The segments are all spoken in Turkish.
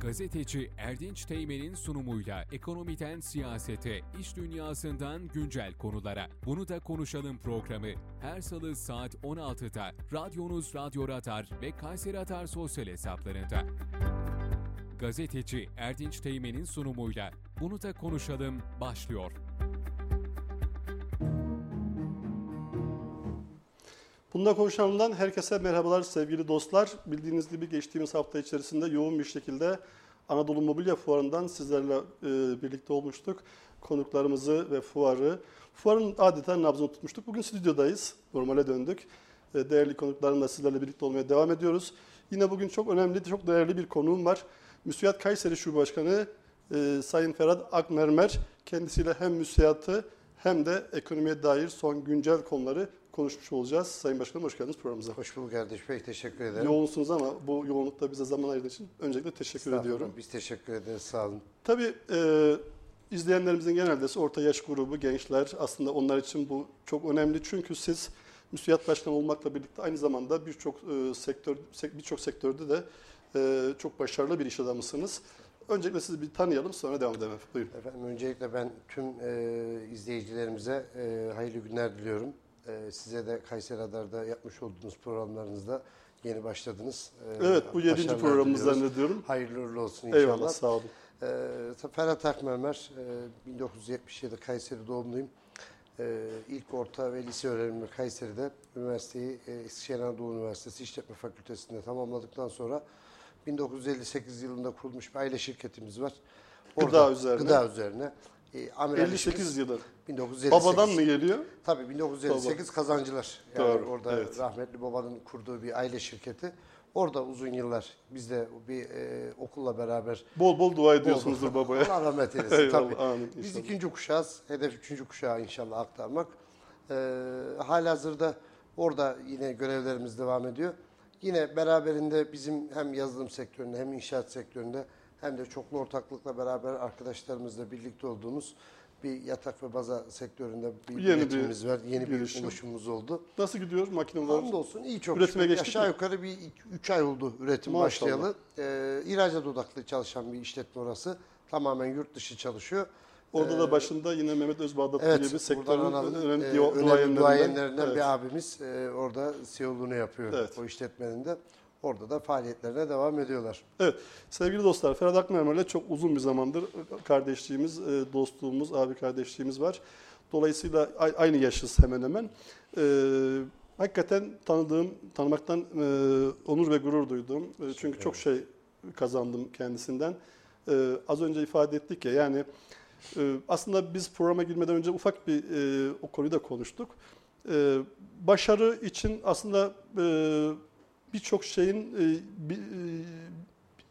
Gazeteci Erdinç Teğmen'in sunumuyla ekonomiden siyasete, iş dünyasından güncel konulara. Bunu da konuşalım programı. Her salı saat 16'da radyonuz Radyo Radar ve Kayseri Radar sosyal hesaplarında. Gazeteci Erdinç Teğmen'in sunumuyla Bunu da konuşalım başlıyor. Bunda konuşanımdan herkese merhabalar sevgili dostlar. Bildiğiniz gibi geçtiğimiz hafta içerisinde yoğun bir şekilde Anadolu Mobilya Fuarı'ndan sizlerle e, birlikte olmuştuk. Konuklarımızı ve fuarı. Fuarın adeta nabzını tutmuştuk. Bugün stüdyodayız. Normale döndük. E, değerli konuklarımla sizlerle birlikte olmaya devam ediyoruz. Yine bugün çok önemli, çok değerli bir konuğum var. Müsiyat Kayseri Şube Başkanı e, Sayın Ferhat Akmermer. Kendisiyle hem müsiyatı hem de ekonomiye dair son güncel konuları konuşmuş olacağız. Sayın Başkanım hoş geldiniz programımıza. Hoş bulduk Erdeş Bey, teşekkür ederim. Yoğunsunuz ama bu yoğunlukta bize zaman ayırdığınız için öncelikle teşekkür ediyorum. Biz teşekkür ederiz, sağ olun. Tabii e, izleyenlerimizin genelde orta yaş grubu, gençler aslında onlar için bu çok önemli. Çünkü siz müsiyat başkanı olmakla birlikte aynı zamanda birçok e, sektör birçok sektörde de e, çok başarılı bir iş adamısınız. Öncelikle sizi bir tanıyalım sonra devam edelim. Buyurun. Efendim öncelikle ben tüm e, izleyicilerimize e, hayırlı günler diliyorum. E, size de Kayseri Radar'da yapmış olduğunuz programlarınızda yeni başladınız. E, evet bu yedinci programımız zannediyorum. Hayırlı uğurlu olsun inşallah. Eyvallah sağ olun. E, Ferhat Akmermer, e, 1977 Kayseri doğumluyum. E, ilk orta ve lise öğrenimi Kayseri'de, üniversiteyi e, Eskişehir Anadolu Üniversitesi İşletme Fakültesi'nde tamamladıktan sonra 1958 yılında kurulmuş bir aile şirketimiz var. Orada, gıda üzerine. Gıda üzerine. E, 58 yılı. 1958. Babadan mı geliyor? Tabii 1958 Baba. kazancılar. Yani Doğru, orada evet. rahmetli babanın kurduğu bir aile şirketi. Orada uzun yıllar biz de bir e, okulla beraber... Bol bol dua ediyorsunuzdur bol, babaya. Allah rahmet eylesin tabii. Amin, biz ikinci kuşağız. Hedef üçüncü kuşağı inşallah aktarmak. E, halihazırda orada yine görevlerimiz devam ediyor. Yine beraberinde bizim hem yazılım sektöründe hem inşaat sektöründe hem de çoklu ortaklıkla beraber arkadaşlarımızla birlikte olduğumuz bir yatak ve baza sektöründe bir Yeni üretimimiz bir var. Yeni bir girişim. oluşumumuz oldu. Nasıl gidiyor makineler? Hamdolsun iyi çok Üretime şükür. Aşağı mi? yukarı bir 3 ay oldu üretim Maşallah. başlayalı. Ee, ihracat odaklı çalışan bir işletme orası. Tamamen yurt dışı çalışıyor. Orada da başında yine Mehmet Özbağdat Ee, Evet, gibi buradan sektörün önemli, Ee, önemli duayenlerinden Evet. bir abimiz e, orada CEO'luğunu yapıyor Evet. o işletmenin de. Orada da faaliyetlerine devam ediyorlar. Evet, sevgili dostlar, Ferhat Akmermer'le çok uzun bir zamandır kardeşliğimiz, e, dostluğumuz, abi kardeşliğimiz var. Dolayısıyla aynı yaşız hemen hemen. Ee, hakikaten tanıdığım, tanımaktan e, onur ve gurur duydum. E, çünkü çok şey kazandım kendisinden. Az önce ifade ettik ya, yani e, aslında biz programa girmeden önce ufak bir e, o konuyu da konuştuk. E, başarı için aslında e, birçok şeyin e, bir, e,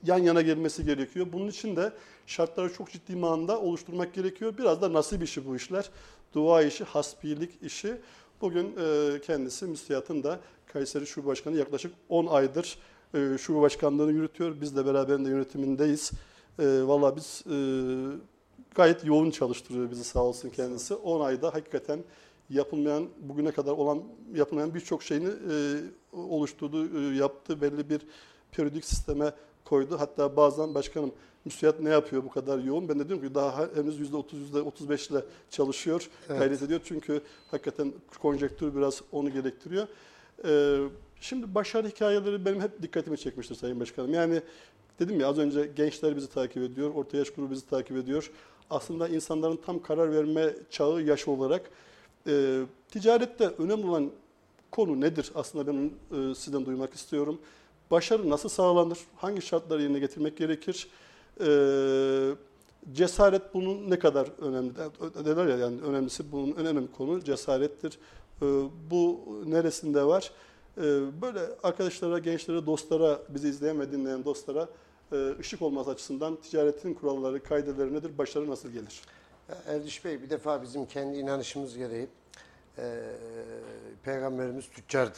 yan yana gelmesi gerekiyor. Bunun için de şartları çok ciddi manada oluşturmak gerekiyor. Biraz da nasip işi bu işler. Dua işi, hasbilik işi. Bugün e, kendisi müstiyatın da Kayseri Şube Başkanı yaklaşık 10 aydır e, şube başkanlığını yürütüyor. Biz de beraberinde yönetimindeyiz. E, Valla biz e, gayet yoğun çalıştırıyor bizi sağ olsun kendisi. 10 ayda hakikaten yapılmayan, bugüne kadar olan yapılmayan birçok şeyini e, oluşturdu, e, yaptı. Belli bir periyodik sisteme koydu. Hatta bazen başkanım müsiyat ne yapıyor bu kadar yoğun? Ben de diyorum ki daha henüz %30, %35 ile çalışıyor, Evet. gayret ediyor. Çünkü hakikaten konjektür biraz onu gerektiriyor. E, şimdi başarı hikayeleri benim hep dikkatimi çekmiştir Sayın Başkanım. Yani dedim ya az önce gençler bizi takip ediyor, orta yaş grubu bizi takip ediyor. Aslında insanların tam karar verme çağı, yaş olarak e, ticarette önemli olan konu nedir? Aslında ben e, sizden duymak istiyorum. Başarı nasıl sağlanır? Hangi şartları yerine getirmek gerekir? E, cesaret bunun ne kadar önemli? Derler ya yani önemlisi bunun en önemli konu cesarettir. E, bu neresinde var? E, böyle arkadaşlara, gençlere, dostlara, bizi izleyen ve dinleyen dostlara e, ışık olması açısından ticaretin kuralları, kaideleri nedir? Başarı nasıl gelir? Erdiş Bey bir defa bizim kendi inanışımız gereği e, Peygamberimiz tüccardı.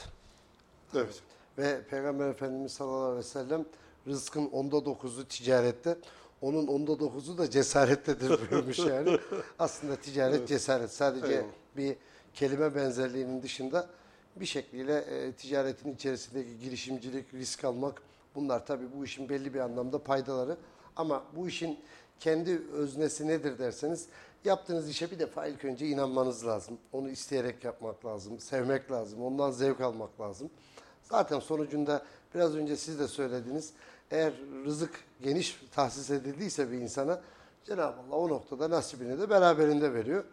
Evet. Ve Peygamber Efendimiz sallallahu aleyhi ve sellem rızkın onda dokuzu ticarette, onun onda dokuzu da cesarettedir buyurmuş yani. Aslında ticaret Evet. cesaret. Sadece Eyvallah. bir kelime benzerliğinin dışında bir şekliyle e, ticaretin içerisindeki girişimcilik, risk almak bunlar tabii bu işin belli bir anlamda paydaları. Ama bu işin kendi öznesi nedir derseniz yaptığınız işe bir defa ilk önce inanmanız lazım. Onu isteyerek yapmak lazım, sevmek lazım, ondan zevk almak lazım. Zaten sonucunda biraz önce siz de söylediniz. Eğer rızık geniş tahsis edildiyse bir insana Cenab-ı Allah o noktada nasibini de beraberinde veriyor.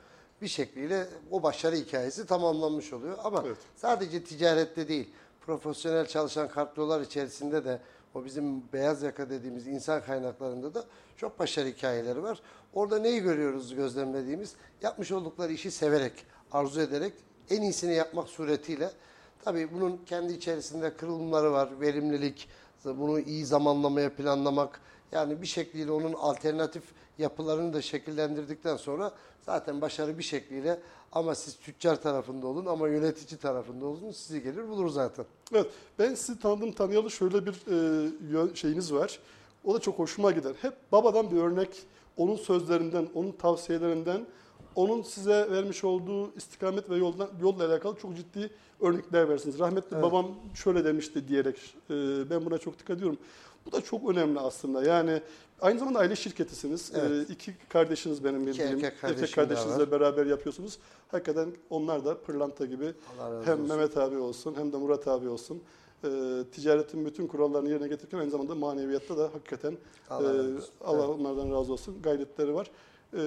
Bir şekliyle o başarı hikayesi tamamlanmış oluyor. Ama Evet. sadece ticarette değil, profesyonel çalışan kadrolar içerisinde de o bizim beyaz yaka dediğimiz insan kaynaklarında da çok başarı hikayeleri var. Orada neyi görüyoruz gözlemlediğimiz? Yapmış oldukları işi severek, arzu ederek en iyisini yapmak suretiyle tabii bunun kendi içerisinde kırılımları var. Verimlilik, bunu iyi zamanlamaya planlamak yani bir şekliyle onun alternatif yapılarını da şekillendirdikten sonra zaten başarı bir şekliyle ama siz tüccar tarafında olun ama yönetici tarafında olun sizi gelir bulur zaten. Evet, ben sizi tanıdım tanıyalı şöyle bir e, şeyiniz var. O da çok hoşuma gider. Hep babadan bir örnek, onun sözlerinden, onun tavsiyelerinden, onun size vermiş olduğu istikamet ve yoldan, yolla alakalı çok ciddi örnekler versiniz. Rahmetli Evet. babam şöyle demişti diyerek e, ben buna çok dikkat ediyorum. Bu da çok önemli aslında. Yani aynı zamanda aile şirketisiniz. Evet. E, iki kardeşiniz benim bildiğim. erkek kardeşim erkek kardeşinizle beraber yapıyorsunuz. Hakikaten onlar da pırlanta gibi hem olsun. Mehmet abi olsun hem de Murat abi olsun. Ee, ticaretin bütün kurallarını yerine getirirken aynı zamanda maneviyatta da hakikaten Allah e. Allah Evet. onlardan razı olsun gayretleri var. Ee,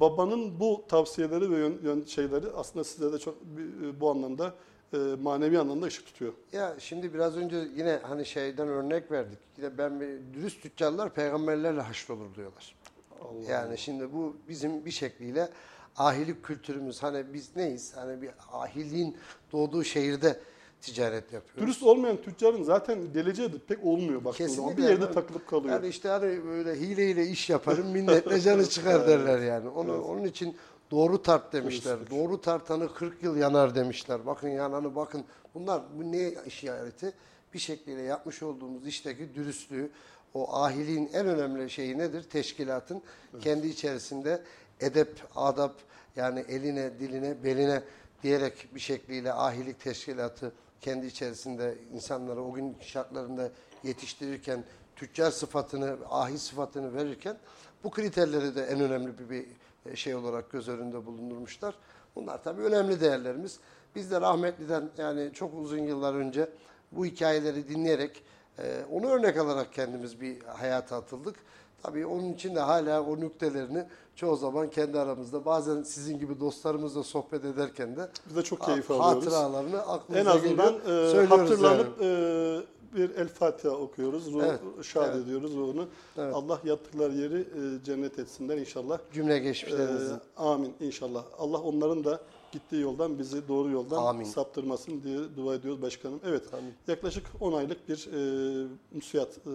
babanın bu tavsiyeleri ve yön, yön şeyleri aslında size de çok bir- bu anlamda e, manevi anlamda ışık tutuyor. Ya şimdi biraz önce yine hani şeyden örnek verdik. Yine ben bir dürüst tüccarlar peygamberlerle haşrolur diyorlar. Allah Yani şimdi bu bizim bir şekliyle ahilik kültürümüz. Hani biz neyiz? Hani bir ahiliğin doğduğu şehirde ticaret yapıyoruz. Dürüst olmayan tüccarın zaten geleceği de pek olmuyor baktığınız zaman. Bir yerde Yani- takılıp kalıyor. Yani işte hani böyle hileyle iş yaparım minnetle canı çıkar derler yani. Onu, Onun için doğru tart demişler. Dürüstlük. Doğru tartanı 40 yıl yanar demişler. Bakın yananı bakın. Bunlar bu ne işareti? Bir şekliyle yapmış olduğumuz işteki dürüstlüğü, o ahiliğin en önemli şeyi nedir? Teşkilatın kendi içerisinde edep, adap yani eline, diline, beline diyerek bir şekliyle ahilik teşkilatı kendi içerisinde insanlara o gün şartlarında yetiştirirken tüccar sıfatını, ahi sıfatını verirken bu kriterleri de en önemli bir, bir şey olarak göz önünde bulundurmuşlar. Bunlar tabii önemli değerlerimiz. Biz de rahmetliden yani çok uzun yıllar önce bu hikayeleri dinleyerek e, onu örnek alarak kendimiz bir hayata atıldık. Tabii onun için de hala o nüktelerini çoğu zaman kendi aramızda bazen sizin gibi dostlarımızla sohbet ederken de Biz de çok keyif alıyoruz. hatıralarını aklımıza En azından geliyor, e, hatırlanıp yani. e, bir El Fatiha okuyoruz. Ruh, Evet, şad evet. ediyoruz ruhunu. Evet. Allah yattıkları yeri e, cennet etsinler inşallah. cümle geçmişlerinizin. amin inşallah. Allah onların da gittiği yoldan bizi doğru yoldan Amin. saptırmasın diye dua ediyoruz başkanım. Evet. Amin. Yaklaşık 10 aylık bir e, müsiyat e,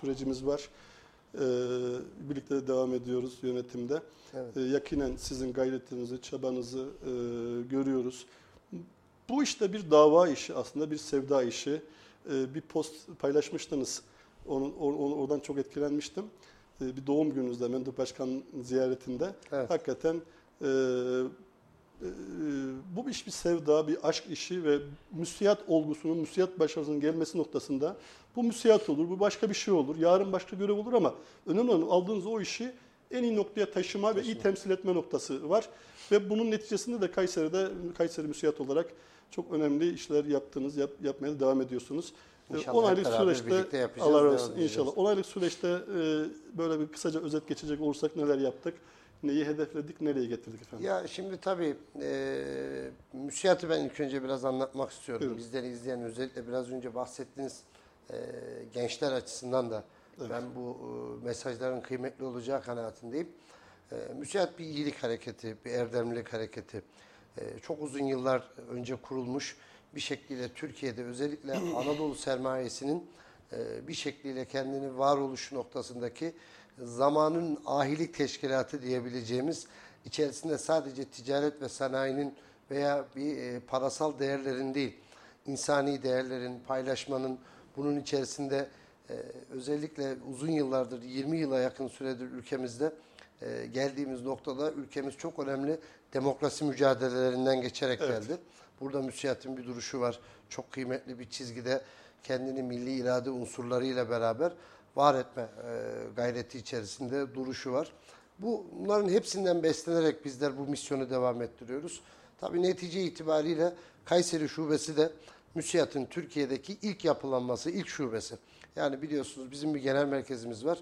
sürecimiz var. E, birlikte de devam ediyoruz yönetimde. Evet. E, yakinen sizin gayretinizi, çabanızı e, görüyoruz. Bu işte bir dava işi aslında bir sevda işi. E, bir post paylaşmıştınız. Onun, or- or- oradan çok etkilenmiştim. E, bir doğum gününüzde Mendup Başkan ziyaretinde. Evet. Hakikaten e, e, bu iş bir sevda, bir aşk işi ve müsiyat olgusunun, müsiyat başarısının gelmesi noktasında bu müsiyat olur, bu başka bir şey olur, yarın başka görev olur ama önemli olan aldığınız o işi en iyi noktaya taşıma ve iyi temsil etme noktası var. Ve bunun neticesinde de Kayseri'de, Kayseri müsiyat olarak çok önemli işler yaptınız, yap, yapmaya devam ediyorsunuz. E, İnşallah 10 hep aylık süreçte Allah razı olsun inşallah. 10 aylık süreçte e, böyle bir kısaca özet geçecek olursak neler yaptık? Neyi hedefledik, nereye getirdik efendim? Ya şimdi tabii e, müsiyatı ben ilk önce biraz anlatmak istiyorum. Buyurun. Bizleri izleyen özellikle biraz önce bahsettiğiniz e, gençler açısından da Evet. ben bu e, mesajların kıymetli olacağı kanaatindeyim. E, müsiyat bir iyilik hareketi, bir erdemlilik hareketi. E, çok uzun yıllar önce kurulmuş bir şekliyle Türkiye'de özellikle Anadolu sermayesinin e, bir şekliyle kendini varoluş noktasındaki zamanın ahilik teşkilatı diyebileceğimiz içerisinde sadece ticaret ve sanayinin veya bir e, parasal değerlerin değil, insani değerlerin, paylaşmanın bunun içerisinde e, özellikle uzun yıllardır, 20 yıla yakın süredir ülkemizde e, geldiğimiz noktada ülkemiz çok önemli demokrasi mücadelelerinden geçerek Evet. geldi. Burada müsiyatın bir duruşu var. Çok kıymetli bir çizgide kendini milli irade unsurlarıyla beraber var etme e, gayreti içerisinde duruşu var. Bu bunların hepsinden beslenerek bizler bu misyonu devam ettiriyoruz. Tabii netice itibariyle Kayseri Şubesi de MÜSİAD'ın Türkiye'deki ilk yapılanması, ilk şubesi. Yani biliyorsunuz bizim bir genel merkezimiz var.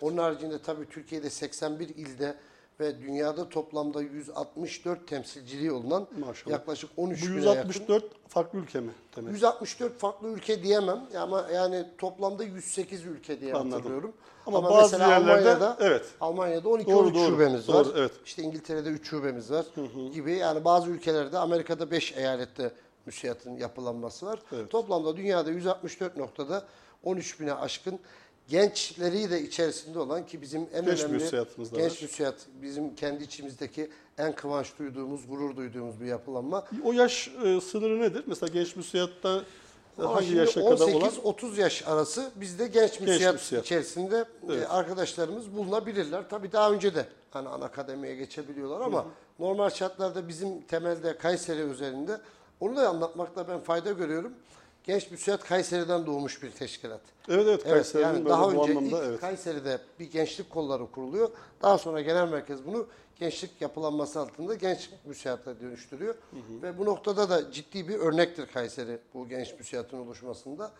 Onun haricinde tabii Türkiye'de 81 ilde ve dünyada toplamda 164 temsilciliği olunan Maşallah. yaklaşık 13 Bu bine yakın. 164 farklı ülke mi demek? 164 farklı ülke diyemem ama yani toplamda 108 ülke diye Anladım. hatırlıyorum. Ama bazı mesela yerlerde- Almanya'da, evet. Almanya'da 12 Doğru, 13 doğru. şubemiz Doğru, var. evet. İşte İngiltere'de 3 şubemiz var gibi. Yani bazı ülkelerde Amerika'da 5 eyalette müsiyatın yapılanması var. Evet. Toplamda dünyada 164 noktada 13 bine aşkın gençleri de içerisinde olan ki bizim en Genç önemli müsiyatımız genç var. müsiyat bizim kendi içimizdeki en kıvanç duyduğumuz, gurur duyduğumuz bir yapılanma. O yaş e, sınırı nedir? Mesela genç müsiyatta e, hangi yaşa kadar olan? 18-30 yaş arası bizde genç müsiyat müsiyat. içerisinde e, Evet. arkadaşlarımız bulunabilirler. Tabii daha önce de hani ana akademiye geçebiliyorlar ama normal şartlarda bizim temelde Kayseri üzerinde onu da anlatmakta ben fayda görüyorum. Genç Müsiyat Kayseri'den doğmuş bir teşkilat. Evet evet Evet, Kayseri'nin yani böyle daha önce anlamda ilk evet. Kayseri'de bir gençlik kolları kuruluyor. Daha sonra genel merkez bunu gençlik yapılanması altında genç müsiyata dönüştürüyor. Ve bu noktada da ciddi bir örnektir Kayseri bu genç müsiyatın oluşmasında.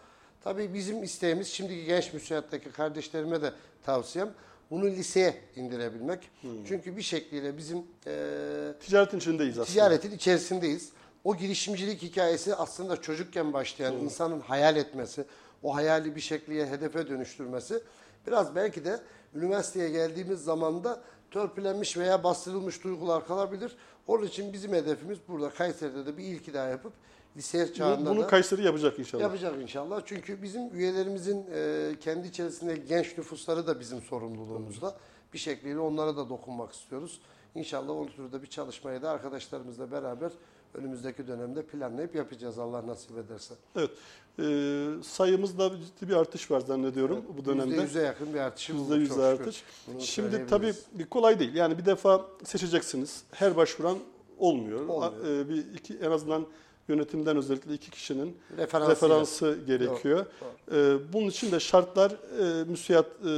Tabii bizim isteğimiz şimdiki genç müsiyattaki kardeşlerime de tavsiyem bunu liseye indirebilmek. Çünkü bir şekliyle bizim eee Ticaretin içindeyiz aslında. ticaretin içerisindeyiz. O girişimcilik hikayesi aslında çocukken başlayan insanın hayal etmesi, o hayali bir şekliye hedefe dönüştürmesi biraz belki de üniversiteye geldiğimiz zamanda törpülenmiş veya bastırılmış duygular kalabilir. Onun için bizim hedefimiz burada Kayseri'de de bir ilki daha yapıp lise çağında bunu da Kayseri yapacak inşallah. yapacak inşallah. Çünkü bizim üyelerimizin e, kendi içerisinde genç nüfusları da bizim sorumluluğumuzda. Bir şekliyle onlara da dokunmak istiyoruz. İnşallah o türde bir çalışmayı da arkadaşlarımızla beraber önümüzdeki dönemde planlayıp yapacağız Allah nasip ederse. Evet. E, sayımızda ciddi bir artış var zannediyorum bu dönemde. %100'e yakın bir artışımız var yüz çok şükür. artış. Bunu Şimdi tabii kolay değil. Yani bir defa seçeceksiniz. Her başvuran olmuyor. Olmuyor. E, Bir iki en azından yönetimden özellikle iki kişinin Referansıyla. referansı gerekiyor. E, Bunun için de şartlar e, müsiyat e,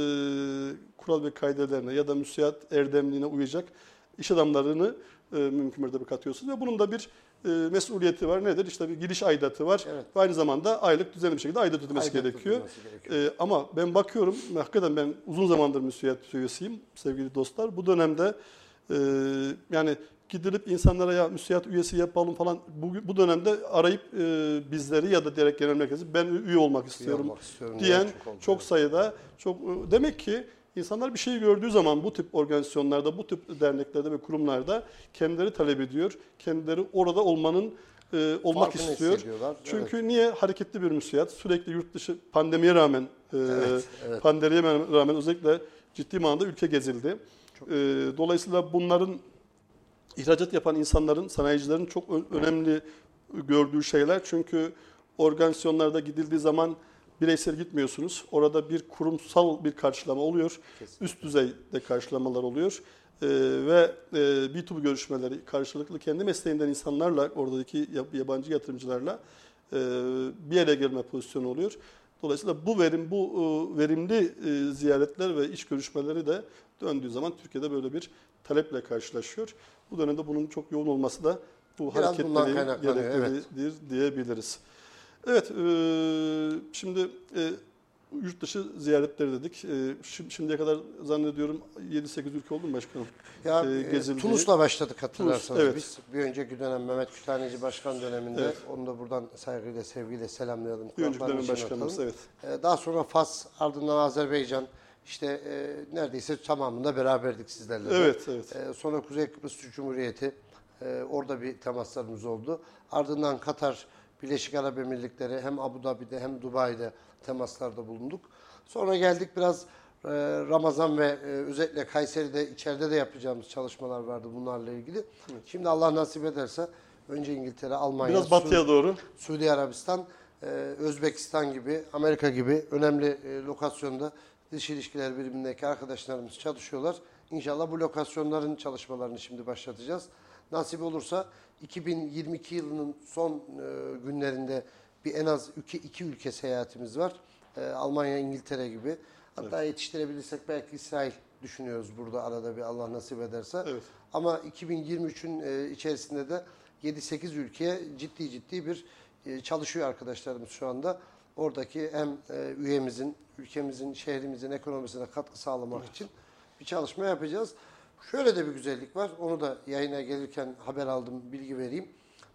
kural ve kaidelerine ya da müsiyat erdemliğine uyacak iş adamlarını e, mümkün mertebe katıyorsunuz ve bunun da bir e, mesuliyeti var. Nedir? İşte bir giriş aidatı var. Evet. Ve aynı zamanda aylık düzenli bir şekilde aidat ödemesi Aidat gerekiyor. gerekiyor. Ee, ama ben bakıyorum, hakikaten ben uzun zamandır müsiyat üyesiyim sevgili dostlar. Bu dönemde e, yani gidilip insanlara ya müsiyat üyesi yapalım falan bu, bu dönemde arayıp e, bizleri ya da direkt genel merkezi ben üye olmak istiyorum olmak istiyorum diyen çok oldu, çok sayıda. Çok e, demek ki insanlar bir şeyi gördüğü zaman bu tip organizasyonlarda, bu tip derneklerde ve kurumlarda kendileri talep ediyor. Kendileri orada olmanın e, olmak Farkını istiyor. Çünkü niye hareketli bir müsiyat? Sürekli yurt dışı pandemiye rağmen e, Evet, evet. pandemiye rağmen özellikle ciddi manada ülke gezildi. E, dolayısıyla bunların ihracat yapan insanların, sanayicilerin çok önemli gördüğü şeyler. Çünkü organizasyonlarda gidildiği zaman bireysel gitmiyorsunuz. Orada bir kurumsal bir karşılama oluyor. Üst düzeyde karşılamalar oluyor. Ee, ve e, B2B görüşmeleri karşılıklı kendi mesleğinden insanlarla, oradaki yab- yabancı yatırımcılarla e, bir yere gelme pozisyonu oluyor. Dolayısıyla bu verim, bu e, verimli e, ziyaretler ve iş görüşmeleri de döndüğü zaman Türkiye'de böyle bir taleple karşılaşıyor. Bu dönemde bunun çok yoğun olması da bu Biraz hareketliliğin kaynaklanıyor, evet. gerekliliğidir diyebiliriz. Evet, e, şimdi e, yurt dışı ziyaretleri dedik. E, şim- şimdiye kadar zannediyorum 7-8 ülke oldu mu başkanım? Ya e, e, Tunus'la başladık hatırlarsanız Tunus, evet. biz. Bir önceki dönem Mehmet Kütahneci Başkan döneminde Evet. onu da buradan saygıyla sevgiyle selamlayalım. Bir önceki dönem başkanımız, evet. E, Daha sonra Fas, ardından Azerbaycan. İşte e, neredeyse tamamında beraberdik sizlerle. de. Evet, evet. E, sonra Kuzey Kıbrıs Türk Cumhuriyeti. e, orada bir temaslarımız oldu. Ardından Katar, Birleşik Arap Emirlikleri hem Abu Dhabi'de hem Dubai'de temaslarda bulunduk. Sonra geldik biraz e, Ramazan ve e, özellikle Kayseri'de içeride de yapacağımız çalışmalar vardı bunlarla ilgili. Şimdi Allah nasip ederse önce İngiltere, Almanya, Biraz batıya Su- doğru. Suudi Arabistan, e, Özbekistan gibi, Amerika gibi önemli e, lokasyonda dış ilişkiler birimindeki arkadaşlarımız çalışıyorlar. İnşallah bu lokasyonların çalışmalarını şimdi başlatacağız. Nasip olursa 2022 yılının son e, günlerinde bir en az iki, iki ülke seyahatimiz var. E, Almanya, İngiltere gibi. Hatta yetiştirebilirsek belki İsrail düşünüyoruz burada arada bir Allah nasip ederse. Evet. Ama 2023'ün e, içerisinde de 7-8 ülkeye ciddi ciddi bir e, çalışıyor arkadaşlarımız şu anda. Oradaki hem e, üyemizin, ülkemizin, şehrimizin ekonomisine katkı sağlamak için bir çalışma yapacağız. Şöyle de bir güzellik var. Onu da yayına gelirken haber aldım, bilgi vereyim.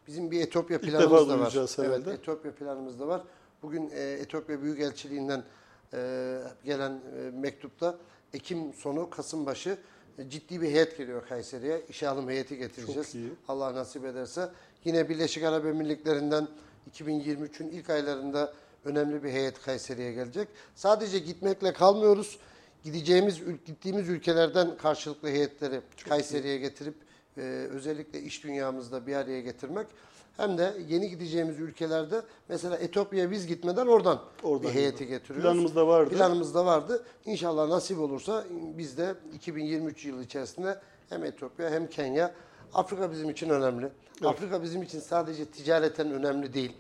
Bizim bir Etiyopya İlk planımız da var. Evet. Etiyopya planımız da var. Bugün e, Etiyopya Büyükelçiliğinden e, gelen e, mektupta Ekim sonu Kasım başı e, ciddi bir heyet geliyor Kayseri'ye. İşe alım heyeti getireceğiz. Allah nasip ederse. Yine Birleşik Arap Emirlikleri'nden 2023'ün ilk aylarında önemli bir heyet Kayseri'ye gelecek. Sadece gitmekle kalmıyoruz. Gideceğimiz, gittiğimiz ülkelerden karşılıklı heyetleri Kayseri'ye getirip e, özellikle iş dünyamızda bir araya getirmek. Hem de yeni gideceğimiz ülkelerde mesela Etiyopya'ya biz gitmeden oradan, Oradan bir heyeti getiriyoruz. Planımızda vardı. Planımızda vardı. İnşallah nasip olursa biz de 2023 yılı içerisinde hem Etiyopya hem Kenya. Afrika bizim için önemli. Afrika bizim için sadece ticareten önemli değil.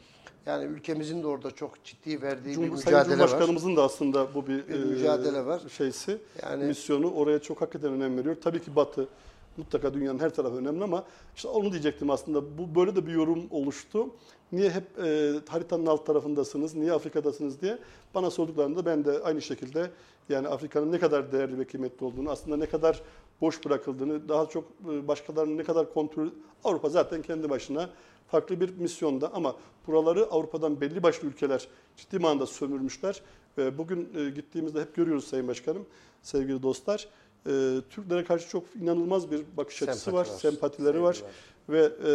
Yani ülkemizin de orada çok ciddi verdiği bir Cumhur, Sayın mücadele var. Cumhurbaşkanımızın da aslında bu bir, Bir e, mücadele var. şeysi, Yani- misyonu oraya çok hakikaten önem veriyor. Tabii ki Batı mutlaka dünyanın her tarafı önemli ama işte onu diyecektim aslında. Bu böyle de bir yorum oluştu. Niye hep e, haritanın alt tarafındasınız, niye Afrika'dasınız diye bana sorduklarında ben de aynı şekilde yani Afrika'nın ne kadar değerli ve kıymetli olduğunu, aslında ne kadar boş bırakıldığını, daha çok e, başkalarının ne kadar kontrol... Avrupa zaten kendi başına farklı bir misyonda ama buraları Avrupa'dan belli başlı ülkeler ciddi manada sömürmüşler. Ve bugün e, gittiğimizde hep görüyoruz Sayın Başkanım, sevgili dostlar. e, Türklere karşı çok inanılmaz bir bakış açısı Sempati var, var, sempatileri var. Ve e,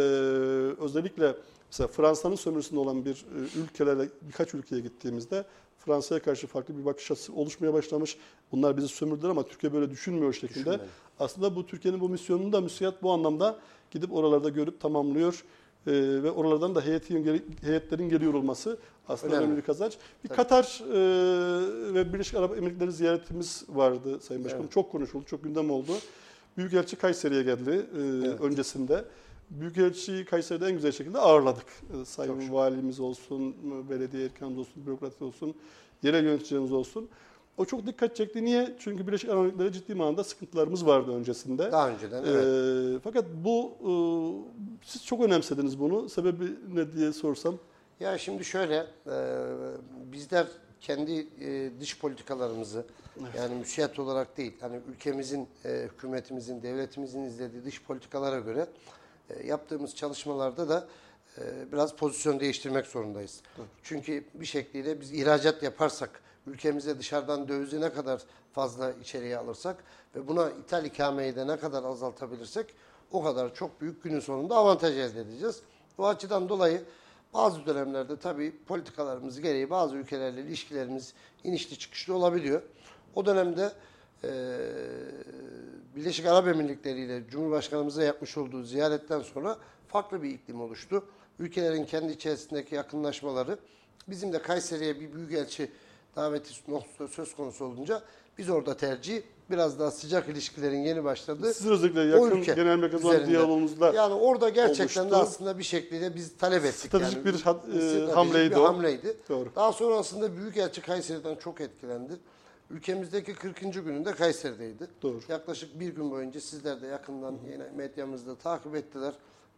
özellikle mesela Fransa'nın sömürüsünde olan bir e, ülkelere, birkaç ülkeye gittiğimizde Fransa'ya karşı farklı bir bakış açısı oluşmaya başlamış. Bunlar bizi sömürdüler ama Türkiye böyle düşünmüyor şekilde. Düşünmeli. Aslında bu Türkiye'nin bu misyonunu da müsiyat bu anlamda gidip oralarda görüp tamamlıyor. Ee, ve oralardan da heyetin, heyetlerin geliyor olması aslında Önemli. önemli bir kazanç. Bir Tabii. Katar e, ve Birleşik Arap Emirlikleri ziyaretimiz vardı Sayın Başkanım. Evet. Çok konuşuldu, çok gündem oldu. Büyükelçi Kayseri'ye geldi e, öncesinde. Büyükelçiyi Kayseri'de en güzel şekilde ağırladık. E, Sayın valimiz olsun, belediye erkanımız olsun, bürokrat olsun, yerel yöneticilerimiz olsun. O çok dikkat çekti. Niye? Çünkü Birleşik Arap Emirlikleri ciddi manada sıkıntılarımız vardı öncesinde. Daha önceden evet. Ee, fakat bu e, siz çok önemsediniz bunu. Sebebi ne diye sorsam. Ya şimdi şöyle, e, bizler kendi e, dış politikalarımızı yani müsiyat olarak değil, hani ülkemizin, e, hükümetimizin, devletimizin izlediği dış politikalara göre e, yaptığımız çalışmalarda da e, biraz pozisyon değiştirmek zorundayız. Çünkü bir şekliyle biz ihracat yaparsak, ülkemize dışarıdan dövizi ne kadar fazla içeriye alırsak ve buna ithal ikameyi de ne kadar azaltabilirsek o kadar çok büyük günün sonunda avantaj elde edeceğiz. O açıdan dolayı bazı dönemlerde tabii politikalarımız gereği bazı ülkelerle ilişkilerimiz inişli çıkışlı olabiliyor. O dönemde eee Birleşik Arap Emirlikleri ile Cumhurbaşkanımıza yapmış olduğu ziyaretten sonra farklı bir iklim oluştu. Ülkelerin kendi içerisindeki yakınlaşmaları bizim de Kayseri'ye bir büyükelçi daveti söz konusu olunca biz orada tercih biraz daha sıcak ilişkilerin yeni başladığı Sizin özellikle yakın ülke genel üzerinde. diyalogumuzda yani orada gerçekten de oluştu. aslında bir şekilde biz talep ettik. Stratejik yani. bir ha- e, Stratejik hamleydi bir o. hamleydi. Doğru. Daha sonrasında Büyükelçi Kayseri'den çok etkilendi. Ülkemizdeki 40. gününde Kayseri'deydi. Doğru. Yaklaşık bir gün boyunca sizler de yakından yine medyamızda takip ettiler.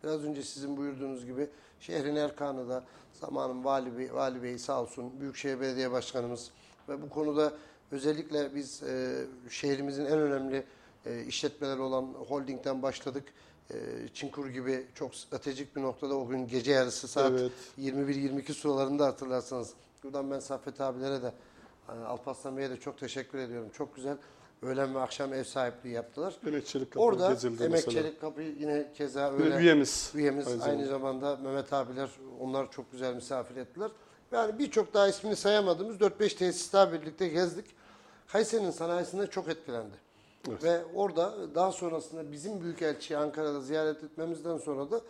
Biraz önce sizin buyurduğunuz gibi şehrin erkanı da zamanın vali, bey, vali bey sağ olsun, Büyükşehir Belediye Başkanımız ve bu konuda özellikle biz e, şehrimizin en önemli e, işletmeleri olan holdingden başladık. E, Çinkur gibi çok stratejik bir noktada o gün gece yarısı saat Evet. 21-22 sularında hatırlarsanız. Buradan ben Saffet abilere de e, Alparslan Bey'e de çok teşekkür ediyorum. Çok güzel öğlen ve akşam ev sahipliği yaptılar. Emekçilik Kapı Orada gezildi Emek mesela. Çelik Kapı yine keza Ve öyle. üyemiz. Üyemiz Aynı aynı, zamanda. zamanda Mehmet abiler onlar çok güzel misafir ettiler. Yani birçok daha ismini sayamadığımız 4-5 tesis daha birlikte gezdik. Kayseri'nin sanayisinde çok etkilendi. Evet. Ve orada daha sonrasında bizim Büyükelçiyi Ankara'da ziyaret etmemizden sonra da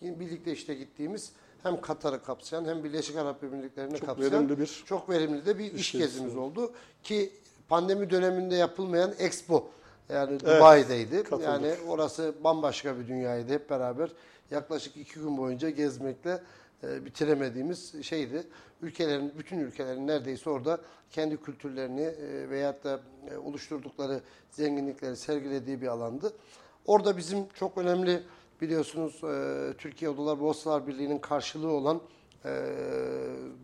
yine birlikte işte gittiğimiz hem Katar'ı kapsayan hem Birleşik Arap Emirlikleri'ni kapsayan verimli bir çok verimli de bir iş gezimiz oldu ki pandemi döneminde yapılmayan Expo yani Dubai'deydi. katıldık. Yani orası bambaşka bir dünyaydı hep beraber. Yaklaşık iki gün boyunca gezmekle e, bitiremediğimiz şeydi. Ülkelerin, bütün ülkelerin neredeyse orada kendi kültürlerini e, veyahut da e, oluşturdukları zenginlikleri sergilediği bir alandı. Orada bizim çok önemli biliyorsunuz e, Türkiye Odalar Borsalar Birliği'nin karşılığı olan e,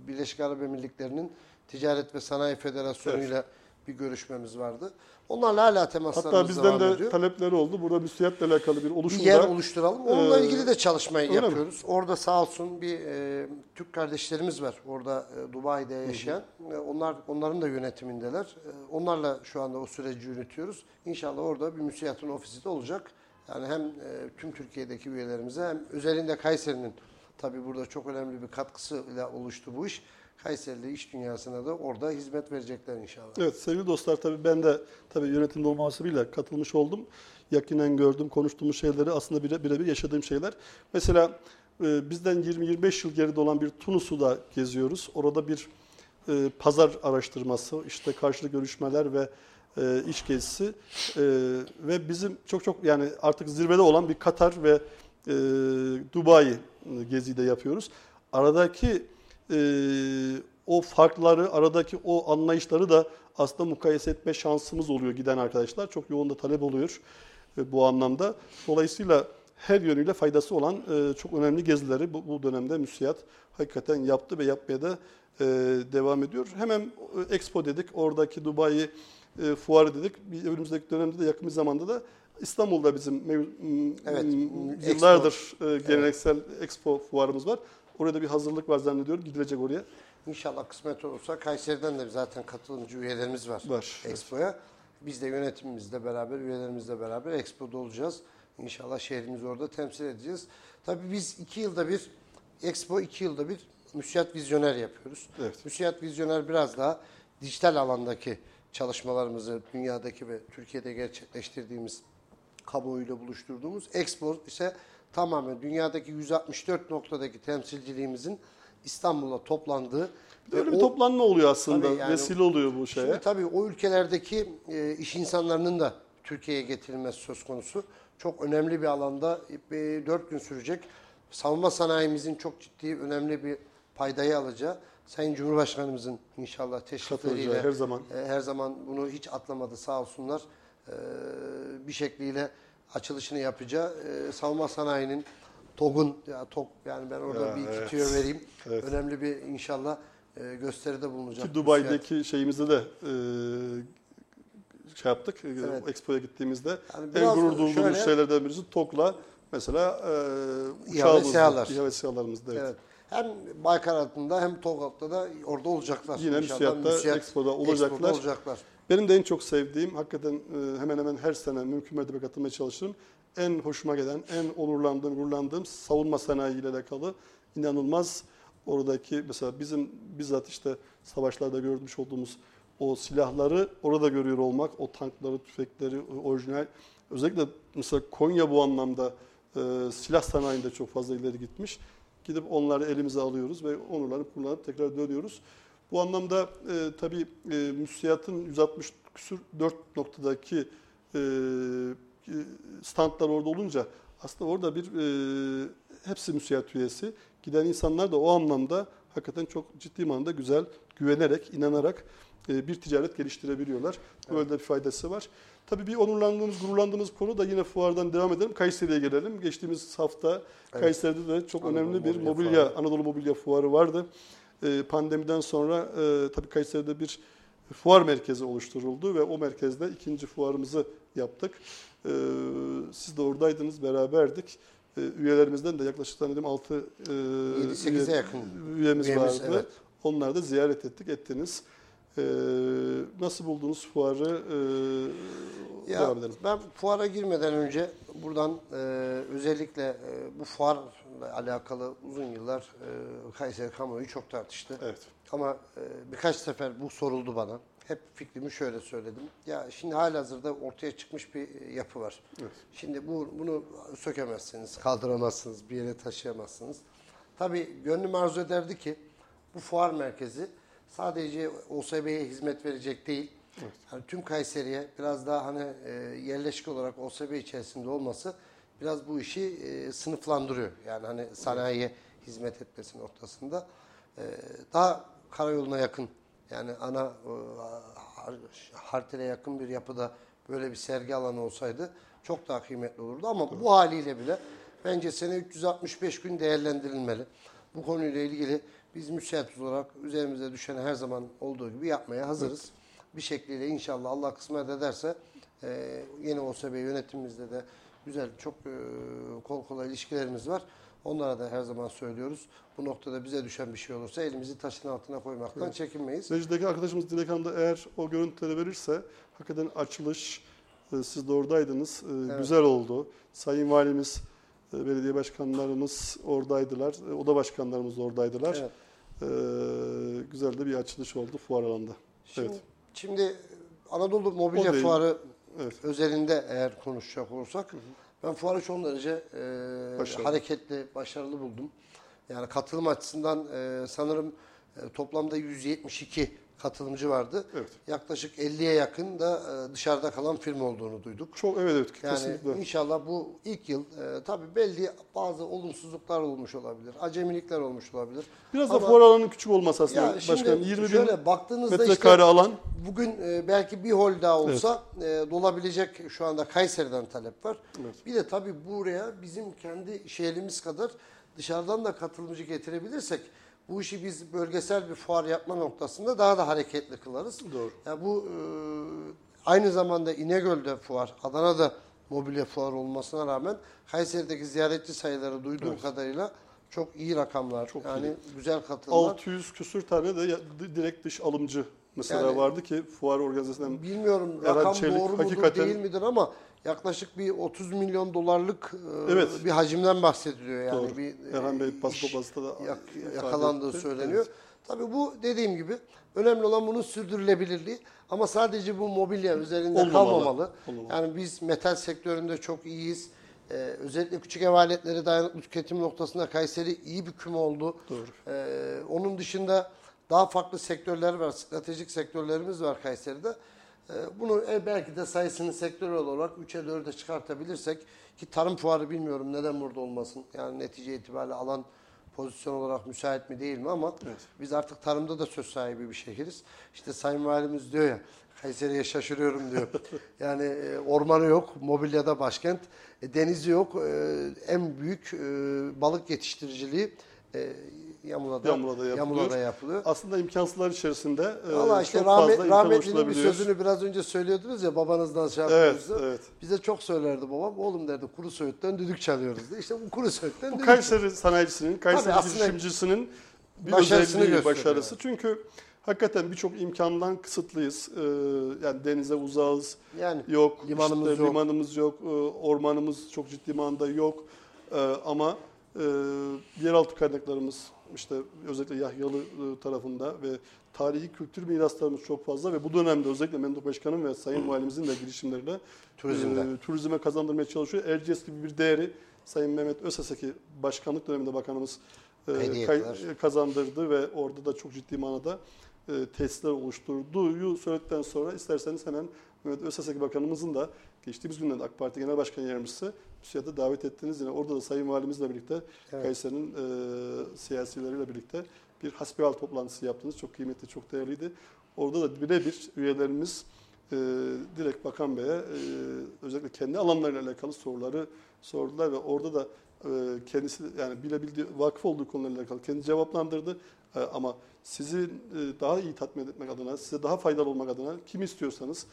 Birleşik Arap Emirlikleri'nin Ticaret ve Sanayi Federasyonu ile bir görüşmemiz vardı. Onlarla hala temaslarımız Hatta bizden devam de ediyor. talepleri oldu. Burada müsiyatle alakalı bir Bir oluşumda. yer oluşturalım. Onunla Ee, ilgili de çalışmayı öyle mi? yapıyoruz. Orada sağ olsun bir e, Türk kardeşlerimiz var. Orada e, Dubai'de yaşayan. E, onlar onların da yönetimindeler. E, onlarla şu anda o süreci yürütüyoruz. İnşallah orada bir müsiyatın ofisi de olacak. Yani hem e, tüm Türkiye'deki üyelerimize hem özelinde Kayseri'nin tabii burada çok önemli bir katkısıyla oluştu bu iş. Kayserili iş dünyasına da orada hizmet verecekler inşallah. Evet sevgili dostlar tabii ben de tabii yönetimde olmasıyla katılmış oldum. Yakinen gördüm, konuştuğumuz şeyleri aslında bire- birebir yaşadığım şeyler. Mesela e, bizden 20-25 yıl geride olan bir Tunus'u da geziyoruz. Orada bir e, pazar araştırması, işte karşılıklı görüşmeler ve e, iş gezisi E, ve bizim çok çok yani artık zirvede olan bir Katar ve e, Dubai geziyi de yapıyoruz. Aradaki e, o farkları, aradaki o anlayışları da aslında mukayese etme şansımız oluyor giden arkadaşlar. Çok yoğun da talep oluyor e, bu anlamda. Dolayısıyla her yönüyle faydası olan e, çok önemli gezileri bu, bu dönemde müsiyat hakikaten yaptı ve yapmaya da e, devam ediyor. Hemen e, Expo dedik, oradaki Dubai e, fuarı dedik. Bir önümüzdeki dönemde de yakın bir zamanda da İstanbul'da bizim Evet, m- Expo. yıllardır e, geleneksel Expo fuarımız var. Orada bir hazırlık var zannediyorum. Gidilecek oraya. İnşallah kısmet olursa Kayseri'den de zaten katılımcı üyelerimiz var, Var, evet. Expo'ya. Biz de yönetimimizle beraber, üyelerimizle beraber Expo'da olacağız. İnşallah şehrimizi orada temsil edeceğiz. Tabii biz iki yılda bir, Expo iki yılda bir müsiyat vizyoner yapıyoruz. Evet. Müsiyat vizyoner biraz daha dijital alandaki çalışmalarımızı dünyadaki ve Türkiye'de gerçekleştirdiğimiz kamuoyuyla buluşturduğumuz Expo ise tamamen dünyadaki 164 noktadaki temsilciliğimizin İstanbul'a toplandığı Bir öyle ve bir o- toplanma oluyor aslında. Yani- Vesile oluyor bu şeye. Şimdi tabii o ülkelerdeki e, iş insanlarının da Türkiye'ye getirilmesi söz konusu. Çok önemli bir alanda e, 4 gün sürecek. Savunma sanayimizin çok ciddi önemli bir paydayı alacağı. Sayın Cumhurbaşkanımızın inşallah teşrifleriyle her zaman. e, her zaman bunu hiç atlamadı sağ olsunlar. E, bir şekliyle açılışını yapacağı e, savunma sanayinin TOG'un ya TOG yani ben orada Ya, bir iki evet. tüyo vereyim. Evet. Önemli bir inşallah e, gösteride bulunacak. Ki Dubai'deki şeyimizde de e, şey yaptık. e, Evet. Expo'ya gittiğimizde Yani en gurur duyduğumuz şeylerden birisi TOK'la mesela e. SİHA'lar. İHA ve SİHA'larımızda evet. Evet. Hem Baykar altında hem TOGAT'ta da orada olacaklar. Yine müsiyatta, Expo'da olacaklar. Expo'da olacaklar. Benim de en çok sevdiğim, hakikaten e, hemen hemen her sene mümkün mertebe katılmaya çalışırım. En hoşuma gelen, en onurlandığım, gururlandığım savunma sanayi ile alakalı inanılmaz oradaki mesela bizim bizzat işte savaşlarda görmüş olduğumuz o silahları orada görüyor olmak, o tankları, tüfekleri, orijinal. Özellikle mesela Konya bu anlamda e, silah sanayinde çok fazla ileri gitmiş. Gidip onları elimize alıyoruz ve onurlanıp kullanıp tekrar dönüyoruz. Bu anlamda e, tabii e, müsiyatın 160 küsür 4 noktadaki e, e, standlar orada olunca aslında orada bir e, hepsi müsiyat üyesi. Giden insanlar da o anlamda hakikaten çok ciddi manada güzel, güvenerek, inanarak e, bir ticaret geliştirebiliyorlar. Böyle de bir faydası var. Tabii bir onurlandığımız, gururlandığımız konu da yine fuardan devam edelim. Kayseri'ye gelelim. Geçtiğimiz hafta Evet. Kayseri'de de çok Anadolu önemli bir Mobilya mobilya, Fuarı. Anadolu Mobilya Fuarı vardı. E, pandemiden sonra e, tabii Kayseri'de bir fuar merkezi oluşturuldu ve o merkezde ikinci fuarımızı yaptık. E, siz de oradaydınız, beraberdik. E, üyelerimizden de yaklaşık zannediyorum 6 e, 7-8'e yakın üyemiz, üyemiz, vardı. evet. Onları da ziyaret ettik, ettiniz. Nasıl buldunuz fuarı? Ya devam edelim. ben fuara girmeden önce buradan e, özellikle e, bu fuarla alakalı uzun yıllar e, Kayseri kamuoyu çok tartıştı. Evet. Ama e, birkaç sefer bu soruldu bana. Hep fikrimi şöyle söyledim. Ya şimdi halihazırda ortaya çıkmış bir e, yapı var. Evet. Şimdi bu bunu sökemezsiniz, kaldıramazsınız, bir yere taşıyamazsınız. Tabii gönlüm arzu ederdi ki bu fuar merkezi sadece OSB'ye hizmet verecek değil. Yani tüm Kayseri'ye biraz daha hani e, yerleşik olarak OSB içerisinde olması biraz bu işi e, sınıflandırıyor. Yani hani sanayiye hizmet etmesi noktasında. E, daha karayoluna yakın yani ana e, har- yakın bir yapıda böyle bir sergi alanı olsaydı çok daha kıymetli olurdu. Ama bu haliyle bile bence sene 365 gün değerlendirilmeli. Bu konuyla ilgili biz müsait olarak üzerimize düşen her zaman olduğu gibi yapmaya hazırız. Bir şekliyle inşallah Allah kısmet ederse e, yeni OSB yönetimimizde de güzel çok e, kol kola ilişkilerimiz var. Onlara da her zaman söylüyoruz. Bu noktada bize düşen bir şey olursa elimizi taşın altına koymaktan çekinmeyiz. Reji'deki arkadaşımız Dilek Hanım da eğer o görüntüleri verirse hakikaten açılış, e, siz de oradaydınız, e, güzel oldu. Sayın Valimiz, e, belediye başkanlarımız oradaydılar, e, oda başkanlarımız da oradaydılar. Evet. E, güzel de bir açılış oldu fuar alanında. Şimdi, Evet. şimdi Anadolu Mobilya. Fuarı Evet. özelinde eğer konuşacak olursak ben fuarı son derece e, Başarılı. hareketli, başarılı buldum. Yani katılım açısından e, sanırım e, toplamda 172 katılımcı vardı. Evet. Yaklaşık 50'ye yakın da e, dışarıda kalan firma olduğunu duyduk. Çok evet evet Yani kesinlikle. inşallah bu ilk yıl e, tabii belli bazı olumsuzluklar olmuş olabilir. Acemilikler olmuş olabilir. Biraz da Ama- fuar alanının küçük olması aslında. Ya şimdi Başkanım 20 bin şöyle baktığınızda metrekare işte alan. Bugün e, belki bir hol daha olsa e, dolabilecek şu anda Kayseri'den talep var. Evet. Bir de tabii buraya bizim kendi şehrimiz kadar dışarıdan da katılımcı getirebilirsek bu işi biz bölgesel bir fuar yapma noktasında daha da hareketli kılarız. Doğru. Ya bu e, aynı zamanda İnegöl'de fuar, Adana'da mobilya fuarı olmasına rağmen Kayseri'deki ziyaretçi sayıları duyduğum kadarıyla çok iyi rakamlar. Çok yani iyi. güzel katılımlar. 600 küsür tane de direkt dış alımcı mesela Yani- vardı ki fuar organizasyonundan Bilmiyorum rakam Çelik doğru mudur hakikaten- değil midir ama yaklaşık bir 30 milyon dolarlık e, Evet. bir hacimden bahsediliyor yani Doğru. bir e, Erhan Bey iş toplantısında da yak- yakalandığı etti. söyleniyor. Tabii bu dediğim gibi önemli olan bunun sürdürülebilirliği ama sadece bu mobilya üzerinde Olmamalı. kalmamalı. Olmamalı. Yani biz metal sektöründe çok iyiyiz. Ee, özellikle küçük ev aletleri dayanıklı tüketim noktasında Kayseri iyi bir küme oldu. Doğru. Ee, onun dışında daha farklı sektörler var, stratejik sektörlerimiz var Kayseri'de. Ee, bunu e, belki de sayısını sektörel olarak 3'e 4'e çıkartabilirsek ki tarım fuarı bilmiyorum neden burada olmasın. Yani netice itibariyle alan pozisyon olarak müsait mi değil mi ama Evet. biz artık tarımda da söz sahibi bir şehiriz. İşte Sayın Valimiz diyor ya Kayseri'ye şaşırıyorum diyor. Yani e, ormanı yok, mobilyada başkent, e, denizi yok. E, en büyük e, balık yetiştiriciliği e, Yamula'da, Yamula'da yapılıyor. Yamula'da yapılıyor. Aslında imkansızlar içerisinde e, Valla işte çok rahmet, fazla rahmetlinin bir sözünü biraz önce söylüyordunuz ya babanızdan şey Evet, yaptığınızı. evet. Bize çok söylerdi babam. Oğlum derdi kuru söğütten düdük çalıyoruz diye. İşte bu kuru söğütten Bu düdük Kayseri sanayicisinin, Kayseri aslında girişimcisinin bir başarısını özelliği, başarısı. Çünkü hakikaten birçok imkandan kısıtlıyız. Ee, yani denize uzağız. Yani yok, limanımız işte yok. limanımız yok, e, ormanımız çok ciddi manada yok. Ee, ama e, yeraltı kaynaklarımız işte özellikle Yahyalı e, tarafında ve tarihi kültür miraslarımız çok fazla ve bu dönemde özellikle Mendup Başkanım ve Sayın Valimizin de girişimleriyle Turizmde. e, turizme kazandırmaya çalışıyor. Erciyes gibi bir değeri Sayın Mehmet Öseseki başkanlık döneminde bakanımız e, kay- ettiler. kazandırdı ve orada da çok ciddi manada e, tesisler oluşturduğu söyledikten sonra isterseniz hemen Mehmet Özseseki Bakanımızın da geçtiğimiz günlerde AK Parti Genel Başkan Yardımcısı TÜSİAD'a davet ettiniz. Yine orada da Sayın Valimizle birlikte Evet. Kayseri'nin e, siyasileriyle birlikte bir hasbihal toplantısı yaptınız. Çok kıymetli, çok değerliydi. Orada da birebir üyelerimiz e, direkt Bakan Bey'e e, özellikle kendi alanlarıyla alakalı soruları sordular ve orada da e, kendisi yani bilebildiği vakıf olduğu konularla alakalı kendi cevaplandırdı. E, ama sizi e, daha iyi tatmin etmek adına, size daha faydalı olmak adına kim istiyorsanız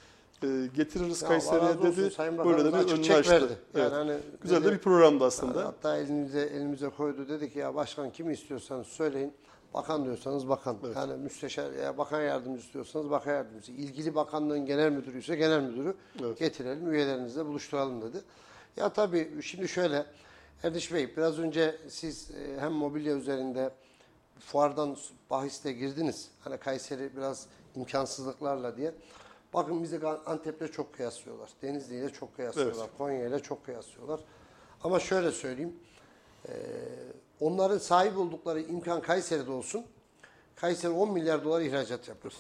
e, getiririz Ya Kayseri'ye olsun, dedi. Sayın Böyle de bir önünü açtı. verdi. Evet. Yani hani Güzel de dedi- bir programdı aslında. Hatta elimize elimize koydu dedi ki ya başkan kimi istiyorsanız söyleyin. Bakan diyorsanız bakan. Evet. Yani müsteşar ya bakan yardımcısı istiyorsanız bakan yardımcısı. İlgili bakanlığın genel müdürü ise genel müdürü Evet. getirelim üyelerinizle buluşturalım dedi. Ya tabii şimdi şöyle Erdiş Bey biraz önce siz e, hem mobilya üzerinde fuardan bahiste girdiniz. Hani Kayseri biraz imkansızlıklarla diye. Bakın bizi Antep'le çok kıyaslıyorlar. Denizli ile çok kıyaslıyorlar. Konya ile çok kıyaslıyorlar. Ama şöyle söyleyeyim. Ee, onların sahip oldukları imkan Kayseri'de olsun. Kayseri 10 milyar dolar ihracat yapıyor.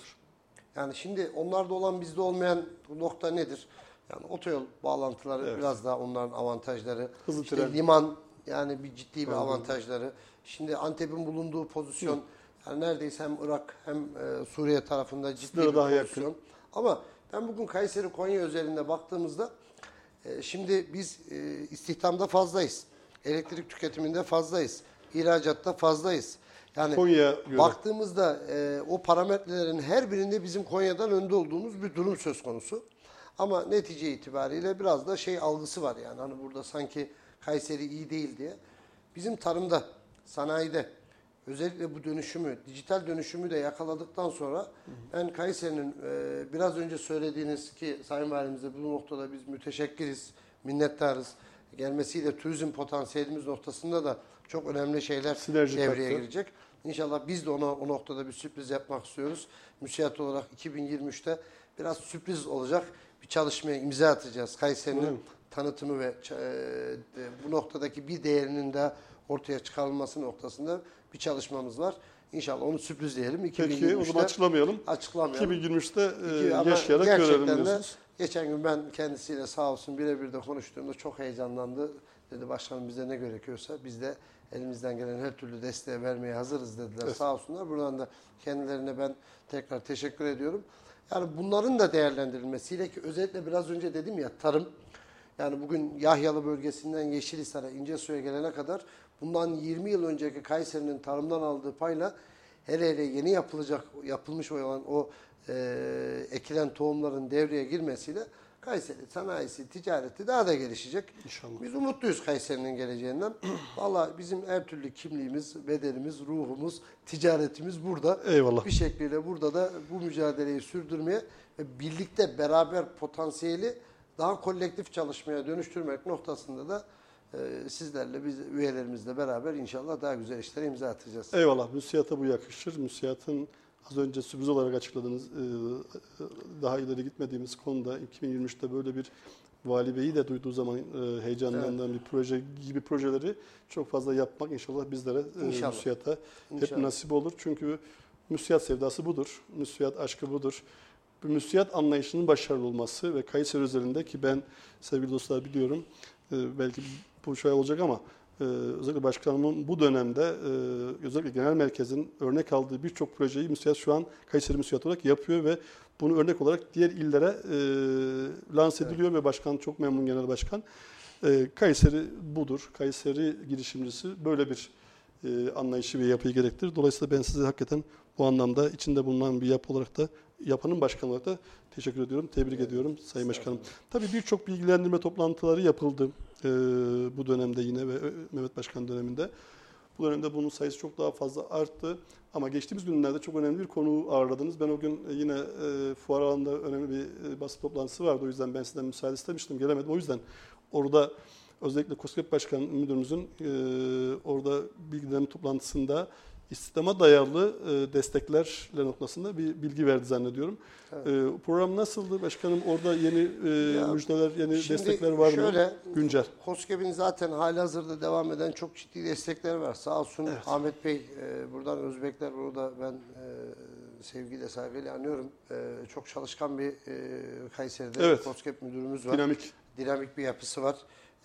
Yani şimdi onlarda olan bizde olmayan nokta nedir? Yani otoyol bağlantıları Evet. biraz daha onların avantajları. Hızlı İşte tren. liman Yani bir ciddi bir avantajları. Şimdi Antep'in bulunduğu pozisyon yani neredeyse hem Irak hem e, Suriye tarafında ciddi Sınıra bir daha yakın. Ama ben bugün Kayseri Konya özelinde baktığımızda e, şimdi biz e, istihdamda fazlayız. Elektrik tüketiminde fazlayız. İhracatta fazlayız. Yani göre. baktığımızda e, o parametrelerin her birinde bizim Konya'dan önde olduğumuz bir durum söz konusu. Ama netice itibariyle biraz da şey algısı var yani hani burada sanki Kayseri iyi değil diye. Bizim tarımda, sanayide özellikle bu dönüşümü, dijital dönüşümü de yakaladıktan sonra ben Kayseri'nin e, biraz önce söylediğiniz ki Sayın Valimize bu noktada biz müteşekkiriz, minnettarız. Gelmesiyle turizm potansiyelimiz noktasında da çok önemli şeyler Sinerji devreye kattı. girecek. İnşallah biz de ona o noktada bir sürpriz yapmak istiyoruz. Müsiyat olarak 2023'te biraz sürpriz olacak bir çalışmaya imza atacağız. Kayseri'nin tanıtımı ve e, bu noktadaki bir değerinin de ortaya çıkarılması noktasında bir çalışmamız var. İnşallah onu sürprizleyelim. Peki o 2023'te zaman açıklamayalım. açıklamayalım. 2023'te İki- e, yaşayarak görelim de diyorsunuz. Geçen gün ben kendisiyle sağ olsun birebir de konuştuğumda çok heyecanlandı. Dedi başkanım bize ne gerekiyorsa biz de elimizden gelen her türlü desteği vermeye hazırız dediler sağ olsunlar. Buradan da kendilerine ben tekrar teşekkür ediyorum. Yani bunların da değerlendirilmesiyle ki özellikle biraz önce dedim ya tarım yani bugün Yahyalı bölgesinden Yeşilhisar'a, İncesu'ya gelene kadar bundan 20 yıl önceki Kayseri'nin tarımdan aldığı payla hele hele yeni yapılacak yapılmış olan o e, ekilen tohumların devreye girmesiyle Kayseri sanayisi, ticareti daha da gelişecek. İnşallah. Biz umutluyuz Kayseri'nin geleceğinden. Valla bizim her türlü kimliğimiz, bedenimiz, ruhumuz, ticaretimiz burada. Eyvallah. Bir şekliyle burada da bu mücadeleyi sürdürmeye ve birlikte beraber potansiyeli daha kolektif çalışmaya dönüştürmek noktasında da e, sizlerle biz üyelerimizle beraber inşallah daha güzel işlere imza atacağız. Eyvallah. Müsiyata bu yakışır. Müsiyatın az önce sürpriz olarak açıkladığınız e, daha ileri gitmediğimiz konuda 2023'te böyle bir Vali Bey'i de duyduğu zaman e, heyecanlanan bir proje gibi projeleri çok fazla yapmak inşallah bizlere e, İnşallah. müsiyata hep İnşallah. nasip olur. Çünkü müsiyat sevdası budur. Müsiyat aşkı budur. Bu müsiyat anlayışının başarılı olması ve Kayseri üzerinde ki ben sevgili dostlar biliyorum e, belki bu şey olacak ama e, özellikle başkanımın bu dönemde e, özellikle genel merkezin örnek aldığı birçok projeyi müsiyat şu an Kayseri müsiyat olarak yapıyor ve bunu örnek olarak diğer illere e, lanse ediliyor ve başkan çok memnun genel başkan. E, Kayseri budur. Kayseri girişimcisi böyle bir e, anlayışı ve yapıyı gerektirir. Dolayısıyla ben size hakikaten bu anlamda içinde bulunan bir yapı olarak da yapanın başkanı olarak da teşekkür ediyorum. Tebrik ediyorum Sayın Başkanım. Tabii birçok bilgilendirme toplantıları yapıldı e, bu dönemde yine ve e, Mehmet Başkan döneminde. Bu dönemde bunun sayısı çok daha fazla arttı. Ama geçtiğimiz günlerde çok önemli bir konu ağırladınız. Ben o gün e, yine e, fuar alanında önemli bir e, basın toplantısı vardı. O yüzden ben sizden müsaade istemiştim. Gelemedim. O yüzden orada özellikle KOSGEB Başkan Müdürümüzün e, orada bilgilendirme toplantısında istihdama dayalı e, desteklerle noktasında bir bilgi verdi zannediyorum. Evet. E, program nasıldı başkanım? Orada yeni e, Ya, müjdeler, yeni Şimdi destekler var mı? şöyle, Güncel. KOSGEB'in zaten halihazırda devam eden çok ciddi destekleri var. Sağ olsun Evet. Ahmet Bey, e, buradan Özbekler, burada ben e, sevgiyle, saygıyla anıyorum. E, çok çalışkan bir e, Kayseri'de Evet. KOSGEB müdürümüz var. Dinamik. Dinamik bir yapısı var.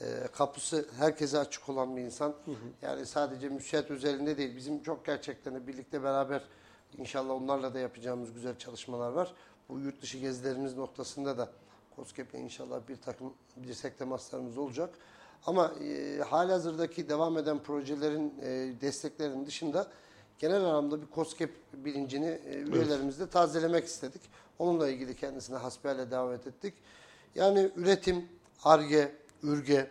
E, kapısı herkese açık olan bir insan. Yani sadece müsait özelinde değil. Bizim çok gerçekten de birlikte beraber inşallah onlarla da yapacağımız güzel çalışmalar var. Bu yurt dışı gezilerimiz noktasında da KOSGEB'le inşallah bir takım dirsek temaslarımız olacak. Ama e, halihazırdaki devam eden projelerin e, desteklerinin dışında genel anlamda bir KOSGEB bilincini e, üyelerimizle tazelemek istedik. Onunla ilgili kendisine hasbihale davet ettik. Yani üretim, ARGE, ÜRGE,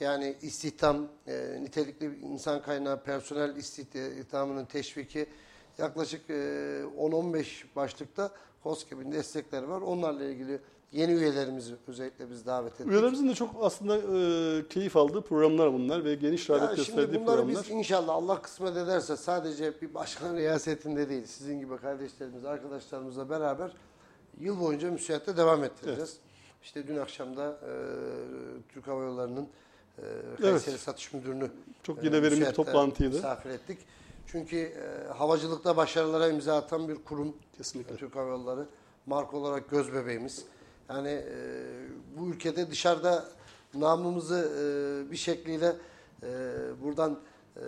yani istihdam, e, nitelikli insan kaynağı, personel istihdamının teşviki yaklaşık e, 10-15 başlıkta KOSGEB'in destekleri var. Onlarla ilgili yeni üyelerimizi özellikle biz davet ettik. Üyelerimizin de çok aslında e, keyif aldığı programlar bunlar ve geniş rağbet şimdi gösterdiği bunları programlar. biz inşallah Allah kısmet ederse sadece bir başkan riyasetinde değil, sizin gibi kardeşlerimiz, arkadaşlarımızla beraber yıl boyunca müsiyatte devam ettireceğiz. İşte dün akşam da e, Türk Hava Yolları'nın e, Kayseri Satış Müdürünü Çok e, yine verimli bir toplantıydı. Misafir ettik. Çünkü e, havacılıkta başarılara imza atan bir kurum Kesinlikle. Türk Hava Yolları. Marka olarak göz bebeğimiz. Yani e, bu ülkede dışarıda namımızı e, bir şekliyle e, buradan e,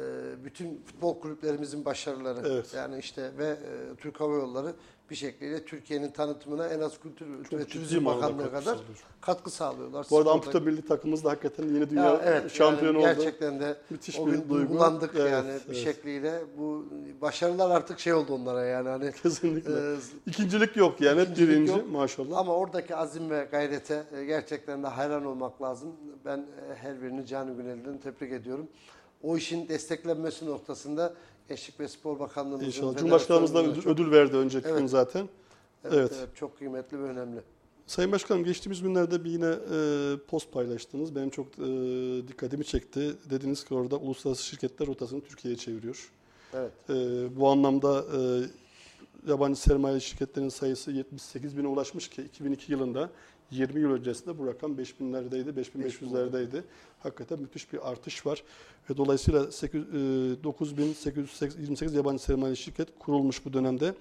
bütün futbol kulüplerimizin başarıları Evet. yani işte ve e, Türk Hava Yolları bir şekilde Türkiye'nin tanıtımına en az Kültür ve ciddi Turizm Bakanlığı kadar sağlıyor. katkı sağlıyorlar. Bu arada amputa milli takımımız da hakikaten yeni dünya ya, evet, şampiyonu yani oldu. Gerçekten de Müthiş o bir gün duygu. duygulandık Evet, yani bir evet. şekliyle. Bu başarılar artık şey oldu onlara yani hani Kesinlikle. e, İkincilik yok yani hep birinci yok. maşallah. ama oradaki azim ve gayrete e, gerçekten de hayran olmak lazım. Ben e, her birini canı gönülden tebrik ediyorum. O işin desteklenmesi noktasında Gençlik ve Spor Bakanlığımızın İnşallah. Cumhurbaşkanımız da ödül, çok- ödül verdi önceki Evet. gün zaten. evet, evet. evet, çok kıymetli ve önemli. Sayın Başkanım geçtiğimiz günlerde bir yine e, post paylaştınız. Benim çok e, dikkatimi çekti. Dediniz ki orada uluslararası şirketler rotasını Türkiye'ye çeviriyor. Evet. E, bu anlamda e, yabancı sermaye şirketlerinin sayısı 78 bine ulaşmış ki 2002 yılında 20 yıl öncesinde bu rakam 5000'lerdeydi, 5500'lerdeydi. Hakikaten müthiş bir artış var. Ve dolayısıyla 8, e, 9828 yabancı sermaye şirket kurulmuş bu dönemde.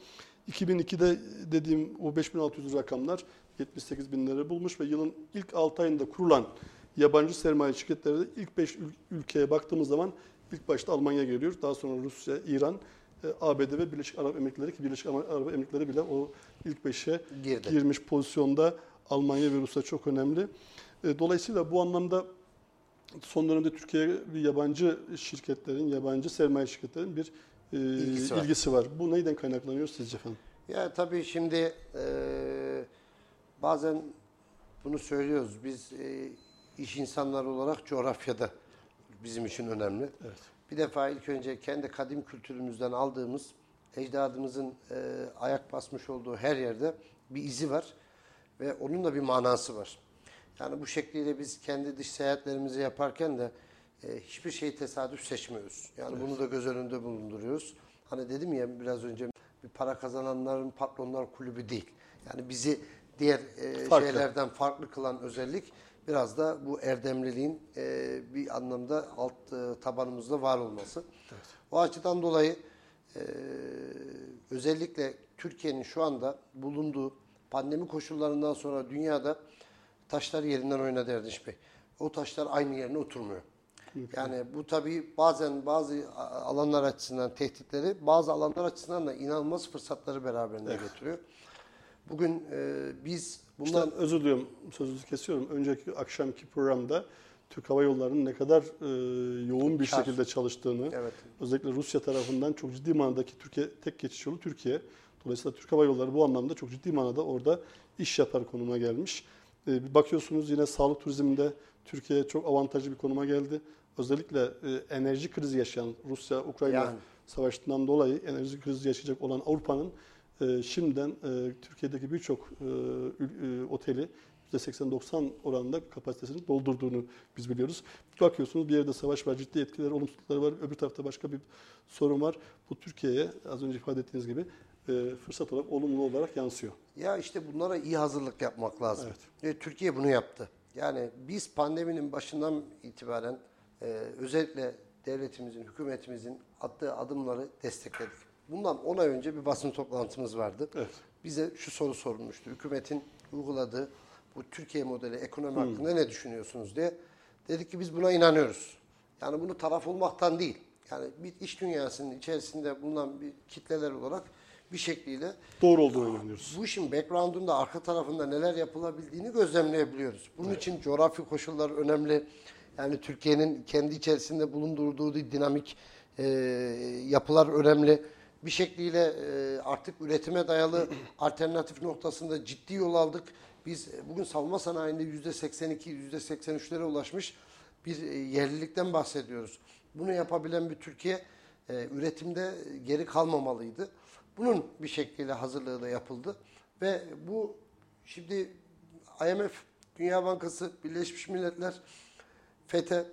2002'de dediğim o 5600 rakamlar 78 binleri bulmuş ve yılın ilk 6 ayında kurulan yabancı sermaye şirketleri de ilk 5 ülkeye baktığımız zaman ilk başta Almanya geliyor. Daha sonra Rusya, İran, e, ABD ve Birleşik Arap Emirlikleri ki Birleşik Arap Emirlikleri bile o ilk 5'e Girdi. girmiş pozisyonda Almanya ve Rusya çok önemli. E, Dolayısıyla bu anlamda son dönemde Türkiye'ye yabancı şirketlerin, yabancı sermaye şirketlerin bir e, İlgisi var. ilgisi var. Bu neyden kaynaklanıyor sizce efendim? Ya tabii şimdi eee, bazen bunu söylüyoruz. Biz eee, iş insanları olarak coğrafyada bizim için önemli. Evet. Bir defa ilk önce kendi kadim kültürümüzden aldığımız ecdadımızın eee, ayak basmış olduğu her yerde bir izi var ve onun da bir manası var. Yani bu şekliyle biz kendi dış seyahatlerimizi yaparken de e, hiçbir şeyi tesadüf seçmiyoruz. Yani bunu da göz önünde bulunduruyoruz. Hani dedim ya biraz önce bir para kazananların patronlar kulübü değil. Yani bizi diğer e, Farklı. şeylerden farklı kılan özellik biraz da bu erdemliliğin e, bir anlamda alt e, tabanımızda var olması. O açıdan dolayı e, özellikle Türkiye'nin şu anda bulunduğu pandemi koşullarından sonra dünyada taşlar yerinden oynadı Erdinç Bey. O taşlar aynı yerine oturmuyor. Yani bu tabii bazen bazı alanlar açısından tehditleri, bazı alanlar açısından da inanılmaz fırsatları beraberinde getiriyor. Bugün e, biz bundan İşte özür diliyorum sözünüzü kesiyorum. Önceki akşamki programda Türk Hava Yolları'nın ne kadar e, yoğun bir Kar. şekilde çalıştığını, Evet. özellikle Rusya tarafından çok ciddi manadaki Türkiye tek geçiş yolu Türkiye. Dolayısıyla Türk Hava Yolları bu anlamda çok ciddi manada orada iş yapar konuma gelmiş. E, bir bakıyorsunuz yine sağlık turizminde Türkiye çok avantajlı bir konuma geldi. Özellikle e, enerji krizi yaşayan Rusya-Ukrayna Yani. savaşından dolayı enerji krizi yaşayacak olan Avrupa'nın e, şimdiden e, Türkiye'deki birçok e, e, oteli %80-90 oranında kapasitesini doldurduğunu biz biliyoruz. Bakıyorsunuz bir yerde savaş var, ciddi etkileri, olumsuzlukları var. Öbür tarafta başka bir sorun var. Bu Türkiye'ye az önce ifade ettiğiniz gibi e, fırsat olarak, olumlu olarak yansıyor. Ya işte bunlara iyi hazırlık yapmak lazım. Evet. Ve Türkiye bunu yaptı. Yani biz pandeminin başından itibaren e, özellikle devletimizin, hükümetimizin attığı adımları destekledik. Bundan 10 ay önce bir basın toplantımız vardı. Evet. Bize şu soru sorulmuştu. Hükümetin uyguladığı bu Türkiye modeli ekonomi hakkında ne düşünüyorsunuz diye. Dedik ki biz buna inanıyoruz. Yani bunu taraf olmaktan değil. Yani bir iş dünyasının içerisinde bulunan bir kitleler olarak bir şekliyle Doğru olduğunu inanıyoruz. bu işin background'unda arka tarafında neler yapılabildiğini gözlemleyebiliyoruz. Bunun için coğrafi koşullar önemli. Yani Türkiye'nin kendi içerisinde bulundurduğu dinamik e, yapılar önemli. Bir şekliyle e, artık üretime dayalı alternatif noktasında ciddi yol aldık. Biz e, bugün savunma sanayinde %82, %83'lere ulaşmış bir e, yerlilikten bahsediyoruz. Bunu yapabilen bir Türkiye e, üretimde geri kalmamalıydı. Bunun bir şekliyle hazırlığı da yapıldı ve bu şimdi IMF, Dünya Bankası, Birleşmiş Milletler, FETÖ,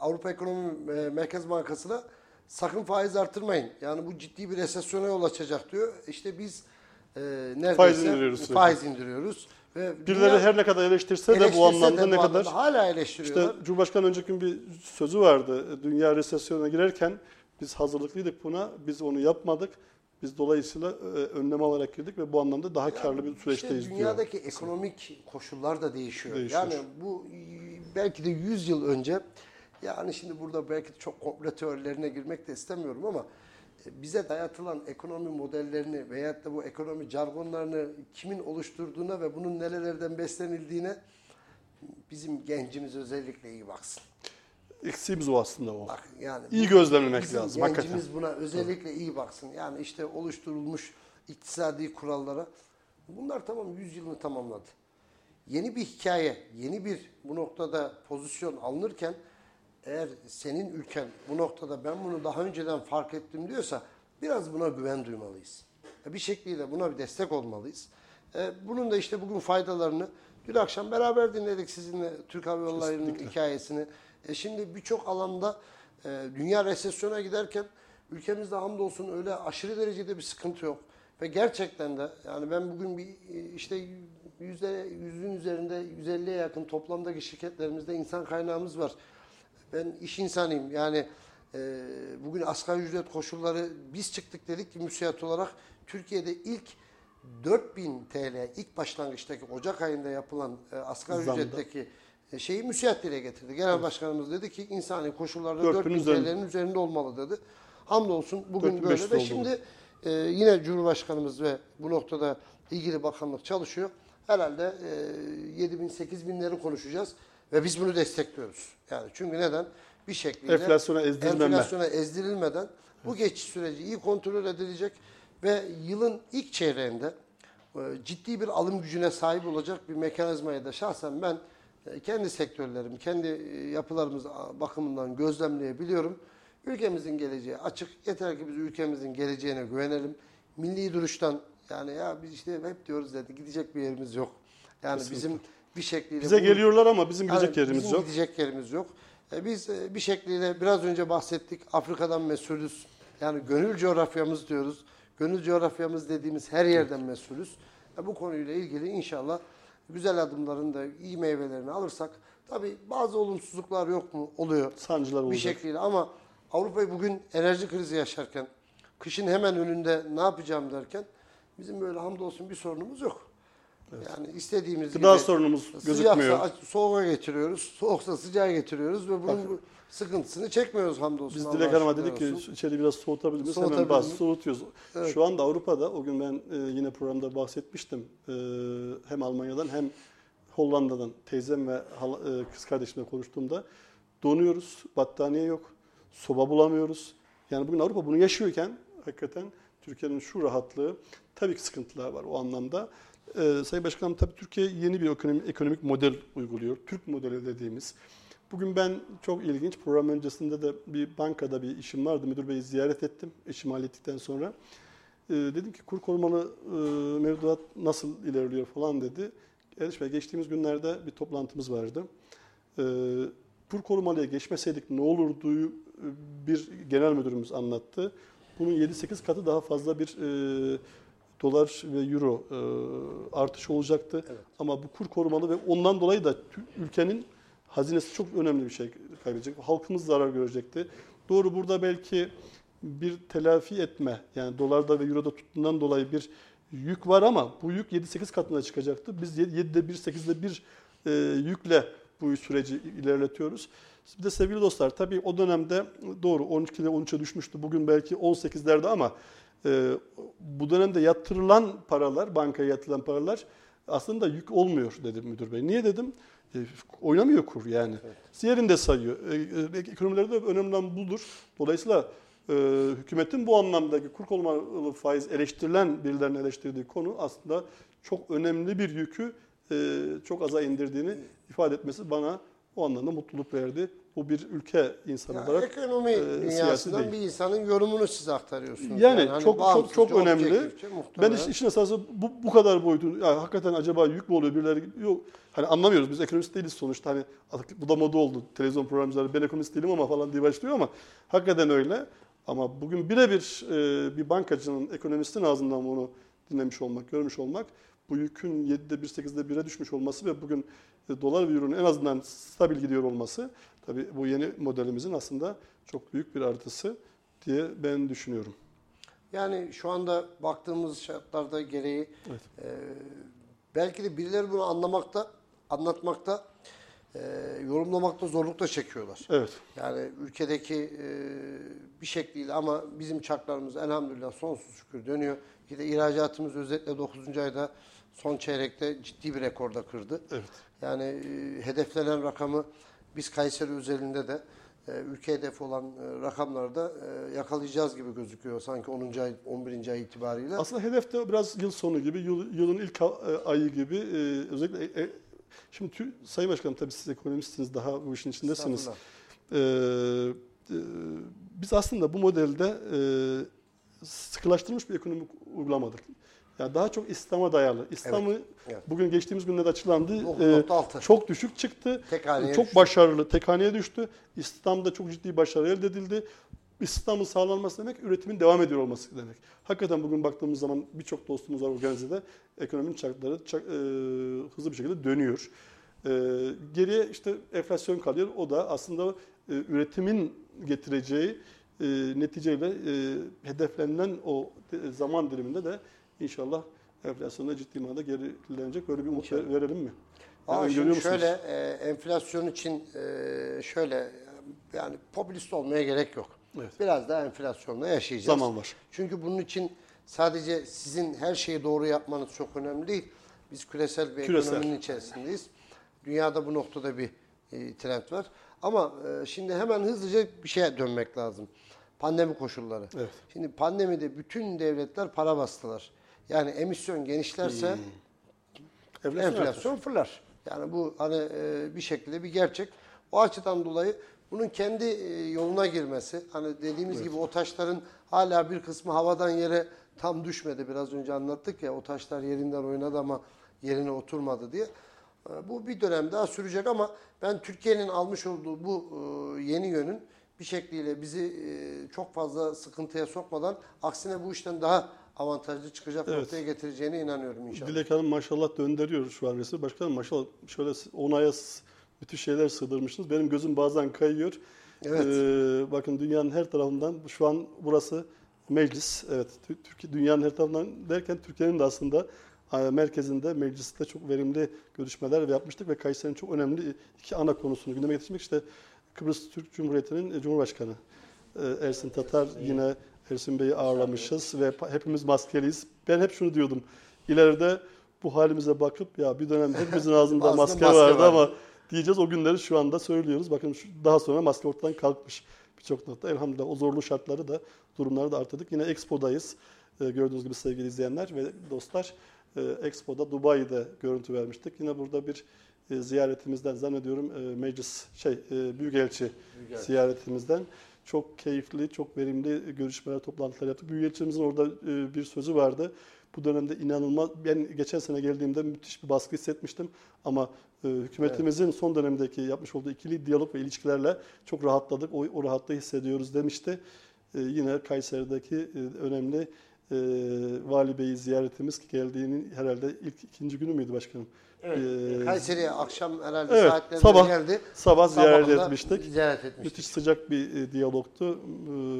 Avrupa Ekonomi e, Merkez Bankası'na sakın faiz artırmayın. Yani bu ciddi bir resesyona yol açacak diyor. İşte biz e, neredeyse Faiz indiriyoruz sürekli. faiz indiriyoruz. Ve Birileri dünya- her ne kadar eleştirse de bu eleştirse anlamda de ne bu kadar... anlamda hala eleştiriyorlar. İşte Cumhurbaşkanı önceki gün bir sözü vardı. Dünya resesyona girerken biz hazırlıklıydık buna. Biz onu yapmadık. Biz dolayısıyla e, önlem alarak girdik ve bu anlamda daha karlı bir süreçteyiz İşte diyor. dünyadaki ekonomik koşullar da değişiyor. Değişiyor. Yani bu belki de 100 yıl önce Yani şimdi burada belki çok komple teorilerine girmek de istemiyorum ama e, bize dayatılan ekonomi modellerini veyahut da bu ekonomi jargonlarını kimin oluşturduğuna ve bunun nerelerden beslenildiğine bizim gencimiz özellikle iyi baksın. Eksiğimiz o aslında o. Bak yani İyi gözlemlemek lazım gencimiz hakikaten. buna özellikle iyi baksın. Yani işte oluşturulmuş iktisadi kurallara bunlar tamam 100 yılını tamamladı. Yeni bir hikaye, yeni bir bu noktada pozisyon alınırken eğer senin ülken bu noktada ben bunu daha önceden fark ettim diyorsa biraz buna güven duymalıyız. Bir şekliyle buna bir destek olmalıyız. E, Bunun da işte bugün faydalarını dün akşam beraber dinledik sizinle Türk Hava Yolları'nın hikayesini. E şimdi birçok alanda e, dünya resesyona giderken ülkemizde hamdolsun öyle aşırı derecede bir sıkıntı yok. Ve gerçekten de yani ben bugün bir e, işte yüzde yüzün üzerinde 150'ye yakın toplamdaki şirketlerimizde insan kaynağımız var. Ben iş insanıyım. Yani e, bugün asgari ücret koşulları biz çıktık dedik ki müsait olarak Türkiye'de ilk 4000 TL ilk başlangıçtaki Ocak ayında yapılan e, asgari Zamda. ücretteki şeyi müsait dile getirdi. Genel Başkanımız dedi ki insani koşullarda 4000 4000 üzerinde. TL'nin üzerinde olmalı dedi. Hamdolsun bugün 4500 böyle ve şimdi e, yine Cumhurbaşkanımız ve bu noktada ilgili bakanlık çalışıyor. Herhalde e, 7 bin 8 binleri konuşacağız ve biz bunu destekliyoruz. Yani çünkü neden? Bir şekilde Enflasyona ezdirilmeme. enflasyona ezdirilmeden bu geçiş süreci iyi kontrol edilecek ve yılın ilk çeyreğinde e, ciddi bir alım gücüne sahip olacak bir mekanizmayı da şahsen ben e, kendi sektörlerim, kendi e, yapılarımız bakımından gözlemleyebiliyorum. Ülkemizin geleceği açık. Yeter ki biz ülkemizin geleceğine güvenelim. Milli duruştan yani ya biz işte hep diyoruz dedi gidecek bir yerimiz yok. Yani bizim bir şekliyle Bize bu- geliyorlar ama bizim gidecek yani yerimiz bizim yok. gidecek yerimiz yok. E, biz e, bir şekliyle biraz önce bahsettik Afrika'dan mesulüz. Yani gönül coğrafyamız diyoruz. Gönül coğrafyamız dediğimiz her yerden mesulüz. E, bu konuyla ilgili inşallah güzel adımların da iyi meyvelerini alırsak tabii bazı olumsuzluklar yok mu? Oluyor. Sancılar Bir olacak. şekliyle ama Avrupa'yı bugün enerji krizi yaşarken kışın hemen önünde ne yapacağım derken bizim böyle hamdolsun bir sorunumuz yok. Yani istediğimiz Gıda gibi sorunumuz Sıcaksa gözükmüyor. soğuğa getiriyoruz, soğuksa sıcağa getiriyoruz ve bunun bu sıkıntısını çekmiyoruz hamdolsun. Biz Dilek Hanım'a dedik ki olsun. içeri biraz soğutabilir miyiz? Hemen bas, soğutuyoruz. Evet. Şu anda Avrupa'da, o gün ben e, yine programda bahsetmiştim. E, hem Almanya'dan hem Hollanda'dan teyzem ve hala- e, kız kardeşimle konuştuğumda donuyoruz, battaniye yok, soba bulamıyoruz. Yani bugün Avrupa bunu yaşıyorken hakikaten Türkiye'nin şu rahatlığı tabii ki sıkıntılar var o anlamda. E, Sayın Başkanım tabii Türkiye yeni bir ekonomi, ekonomik model uyguluyor. Türk modeli dediğimiz. Bugün ben çok ilginç program öncesinde de bir bankada bir işim vardı. Müdür beyi ziyaret ettim işimi hallettikten sonra. Ee, dedim ki kur korumalı e, mevduat nasıl ilerliyor falan dedi. Eriş Bey geçtiğimiz günlerde bir toplantımız vardı. Ee, kur korumalıya geçmeseydik ne olurdu bir genel müdürümüz anlattı. Bunun 7-8 katı daha fazla bir e, dolar ve euro e, artış olacaktı. Evet. Ama bu kur korumalı ve ondan dolayı da ülkenin hazinesi çok önemli bir şey kaybedecek. Halkımız zarar görecekti. Doğru burada belki bir telafi etme yani dolarda ve euroda tuttuğundan dolayı bir yük var ama bu yük 7-8 katına çıkacaktı. Biz 7'de 1, 8'de 1 e, yükle bu süreci ilerletiyoruz. Bir de sevgili dostlar tabii o dönemde doğru 12'de 13'e düşmüştü. Bugün belki 18'lerde ama e, bu dönemde yatırılan paralar, bankaya yatırılan paralar aslında yük olmuyor dedi müdür bey. Niye dedim? E, oynamıyor kur yani. Yerinde sayıyor. E, e, ekonomilerde önemli olan budur. Dolayısıyla e, hükümetin bu anlamdaki kur korumalı faiz eleştirilen birilerinin eleştirdiği konu aslında çok önemli bir yükü e, çok aza indirdiğini ifade etmesi bana o anlamda mutluluk verdi. Bu bir ülke insanı Ya olarak ekonomi e, dünyasından değil. bir insanın yorumunu siz aktarıyorsunuz. Yani hani çok çok çok önemli. Ben iş, işin esası bu, bu kadar boyutu. Ya hakikaten acaba yük mü oluyor birileri yok. Hani anlamıyoruz. Biz ekonomist değiliz sonuçta. Hani artık bu da moda oldu. Televizyon programcıları ben ekonomist değilim ama falan diye başlıyor ama hakikaten öyle. Ama bugün birebir e, bir bankacının, ekonomistin ağzından bunu dinlemiş olmak, görmüş olmak bu yükün 7'de 1, 8'de 1'e düşmüş olması ve bugün e, dolar ve euronun en azından stabil gidiyor olması tabii bu yeni modelimizin aslında çok büyük bir artısı diye ben düşünüyorum. Yani şu anda baktığımız şartlarda gereği Evet. e, belki de birileri bunu anlamakta, anlatmakta e, yorumlamakta zorluk da çekiyorlar. Evet. Yani ülkedeki e, bir şekliyle ama bizim çarklarımız elhamdülillah sonsuz şükür dönüyor. Bir de ihracatımız özellikle 9. ayda son çeyrekte ciddi bir rekorda kırdı. Evet. Yani e, hedeflenen rakamı biz Kayseri özelinde de e, ülke hedefi olan e, rakamlarda e, yakalayacağız gibi gözüküyor sanki 10. ay 11. ay itibariyle. Aslında hedef de biraz yıl sonu gibi, yıl, yılın ilk ayı gibi. özellikle e, şimdi Tü- Sayın Başkanım tabii siz ekonomistsiniz, daha bu işin içindesiniz. Ee, e, biz aslında bu modelde e, sıkılaştırılmış bir ekonomi uygulamadık. Yani daha çok İslam'a dayalı. İslam'ı evet. bugün geçtiğimiz günlerde açıklandı. 9.6. çok düşük çıktı. Tek haneye çok düştü. başarılı. Tek haneye düştü. İslam'da çok ciddi başarı elde edildi. İslam'ın sağlanması demek üretimin devam ediyor olması demek. Hakikaten bugün baktığımız zaman birçok dostumuz var organizede. Ekonominin çarkları çak- e, hızlı bir şekilde dönüyor. E, geriye işte enflasyon kalıyor. O da aslında e, üretimin getireceği e, neticeyle e, hedeflenilen o de- zaman diliminde de inşallah enflasyonda ciddi manada gerilenecek. Böyle bir umut ver- verelim mi? Aa, şimdi şöyle e, enflasyon için e, şöyle yani popülist olmaya gerek yok. Evet. Biraz daha enflasyonla yaşayacağız. Zaman var. Çünkü bunun için sadece sizin her şeyi doğru yapmanız çok önemli değil. Biz küresel bir Küresel. ekonominin içerisindeyiz. Dünyada bu noktada bir e, trend var. Ama e, şimdi hemen hızlıca bir şeye dönmek lazım. Pandemi koşulları. Evet. Şimdi pandemide bütün devletler para bastılar. Yani emisyon genişlerse Enflasyon artar. enflasyon fırlar. Yani bu hani e, bir şekilde bir gerçek. O açıdan dolayı bunun kendi e, yoluna girmesi, hani dediğimiz gibi o taşların hala bir kısmı havadan yere tam düşmedi. Biraz önce anlattık ya o taşlar yerinden oynadı ama yerine oturmadı diye. E, Bu bir dönem daha sürecek ama ben Türkiye'nin almış olduğu bu e, yeni yönün bir şekliyle bizi çok fazla sıkıntıya sokmadan aksine bu işten daha avantajlı çıkacak Evet. noktaya getireceğine inanıyorum inşallah. Dilek Hanım maşallah döndürüyor şu an resmi. Başkanım maşallah şöyle 10 aya s- müthiş şeyler sığdırmışsınız. Benim gözüm bazen kayıyor. Evet. Ee, bakın dünyanın her tarafından şu an burası meclis. Evet Tü- Türkiye dünyanın her tarafından derken Türkiye'nin de aslında e, merkezinde mecliste çok verimli görüşmeler yapmıştık ve Kayseri'nin çok önemli iki ana konusunu gündeme getirmek işte Kıbrıs Türk Cumhuriyeti'nin Cumhurbaşkanı e, Ersin Tatar yine Ersin Bey'i ağırlamışız ve hepimiz maskeliyiz. Ben hep şunu diyordum. İleride bu halimize bakıp ya bir dönem hepimizin ağzında maske, maske vardı vardı. ama diyeceğiz o günleri şu anda söylüyoruz. Bakın şu, daha sonra maske ortadan kalkmış birçok nokta. Elhamdülillah o zorlu şartları da durumları da artırdık. Yine Expo'dayız. Ee, gördüğünüz gibi sevgili izleyenler ve dostlar. E, Expo'da Dubai'de görüntü vermiştik. Yine burada bir e, ziyaretimizden zannediyorum e, meclis şey e, büyükelçi ziyaretimizden çok keyifli, çok verimli görüşmeler, toplantılar yaptık. Büyükelçimizin orada e, bir sözü vardı. Bu dönemde inanılmaz, ben geçen sene geldiğimde müthiş bir baskı hissetmiştim. Ama e, hükümetimizin son dönemdeki yapmış olduğu ikili diyalog ve ilişkilerle çok rahatladık. O, o rahatlığı hissediyoruz demişti. E, yine Kayseri'deki önemli e, Vali Bey'i ziyaretimiz geldiğinin herhalde ilk ikinci günü müydü başkanım? E, Kayseri'ye akşam herhalde Evet, saatlerinde sabah- geldi. sabah ziyaret etmiştik. Ziyaret etmiştik. Müthiş sıcak bir e, diyalogtu. E,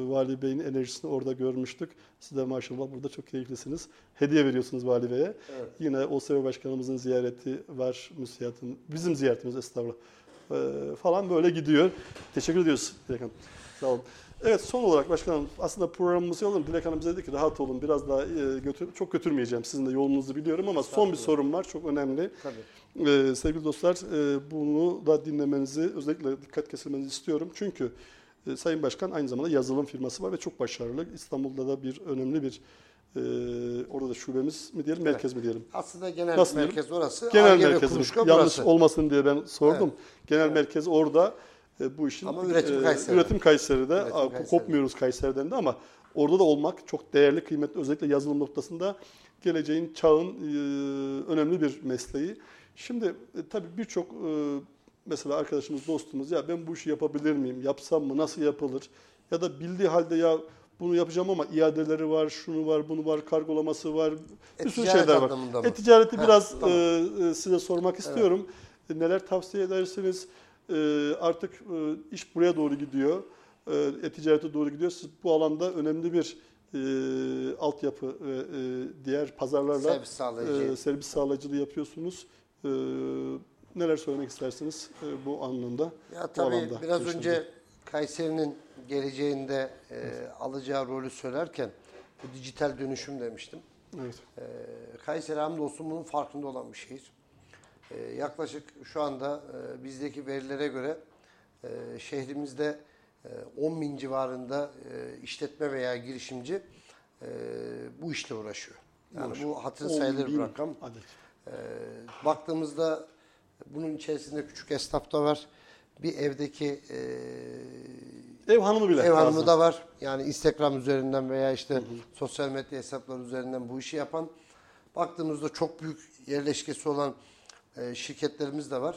Vali Bey'in enerjisini orada görmüştük. Siz de maşallah burada çok keyiflisiniz. Hediye veriyorsunuz Vali Bey'e. Evet. Yine OSEV Başkanımızın ziyareti var, müsiatın, bizim ziyaretimiz estağfurullah E, falan böyle gidiyor. Teşekkür ediyoruz Dilek Hanım. Sağ olun. Evet son olarak başkanım aslında programımızı alalım. Dilek Hanım bize dedi ki rahat olun biraz daha e, götür, çok götürmeyeceğim sizin de yolunuzu biliyorum ama son bir sorum var çok önemli. Tabii. Ee, sevgili dostlar, e, bunu da dinlemenizi, özellikle dikkat kesilmenizi istiyorum. Çünkü e, Sayın Başkan aynı zamanda yazılım firması var ve çok başarılı. İstanbul'da da bir önemli bir, e, orada da şubemiz mi diyelim, merkez mi diyelim? Aslında genel Nasıl merkez orası. Genel Ar-Ge ve merkez, Kuluçka yanlış burası. olmasın diye ben sordum. Genel merkez orada. E, bu işin Ama üretim e, Kayseri'de. üretim Kayseri'de. Üretim Kayseri'de. Kopmuyoruz Kayseri'den de ama orada da olmak çok değerli, kıymetli. Özellikle yazılım noktasında geleceğin, çağın e, önemli bir mesleği. Şimdi e, tabii birçok e, mesela arkadaşımız, dostumuz ya ben bu işi yapabilir miyim, yapsam mı, nasıl yapılır? Ya da bildiği halde ya bunu yapacağım ama iadeleri var, şunu var, bunu var, kargolaması var, bir sürü E-ticaret şeyler var. E-ticareti biraz tamam. e, e, size sormak istiyorum. E, Neler tavsiye edersiniz? E, artık e, iş buraya doğru gidiyor. E, e-ticarete doğru gidiyor. Siz bu alanda önemli bir e, altyapı ve e, diğer pazarlarla Servis sağlayıcı. e, servis sağlayıcılığı yapıyorsunuz. E, Neler söylemek istersiniz e, bu anlamda? Ya bu tabii alanda biraz önce Kayseri'nin geleceğinde e, alacağı rolü söylerken bu dijital dönüşüm demiştim. Evet. E, Kayseri hamdolsun bunun farkında olan bir şehir. E, yaklaşık şu anda e, bizdeki verilere göre e, şehrimizde e, 10 bin civarında e, işletme veya girişimci e, bu işle uğraşıyor. Yani bu hatır 10 sayılır bir rakam. Adet. Ee, baktığımızda bunun içerisinde küçük esnaf da var. Bir evdeki e, Ev hanımı bile. ev hanımı bazen. da var. Yani Instagram üzerinden veya işte sosyal medya hesapları üzerinden bu işi yapan. Baktığımızda çok büyük yerleşkesi olan e, şirketlerimiz de var.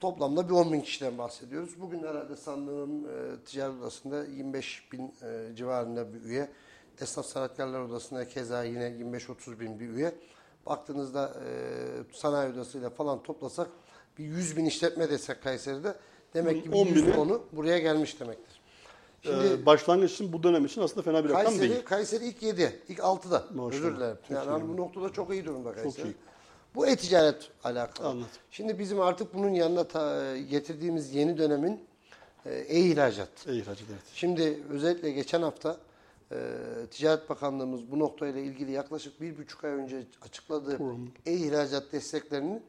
Toplamda bir 10 bin kişiden bahsediyoruz. Bugün herhalde sandığım e, ticaret odasında 25 bin e, civarında bir üye. Esnaf Sanatkarlar Odası'nda keza yine 25-30 bin bir üye. Baktığınızda e, sanayi odasıyla falan toplasak bir 100 bin işletme desek Kayseri'de demek ki bir 10 100 bini- konu buraya gelmiş demektir. Şimdi Ee, başlangıç için bu dönem için aslında fena bir rakam Kayseri, değil. Kayseri ilk 7, ilk 6'da. Maşallah. Özür dilerim. Çok Yani iyi. bu noktada çok iyi durumda Kayseri. iyi. Bu e-ticaret alakalı. Anladım. Şimdi bizim artık bunun yanına ta- getirdiğimiz yeni dönemin e, e-ihracat. Hacı evet. Şimdi özellikle geçen hafta e, Ticaret Bakanlığımız bu noktayla ilgili yaklaşık bir buçuk ay önce açıkladığı e-ihracat desteklerinin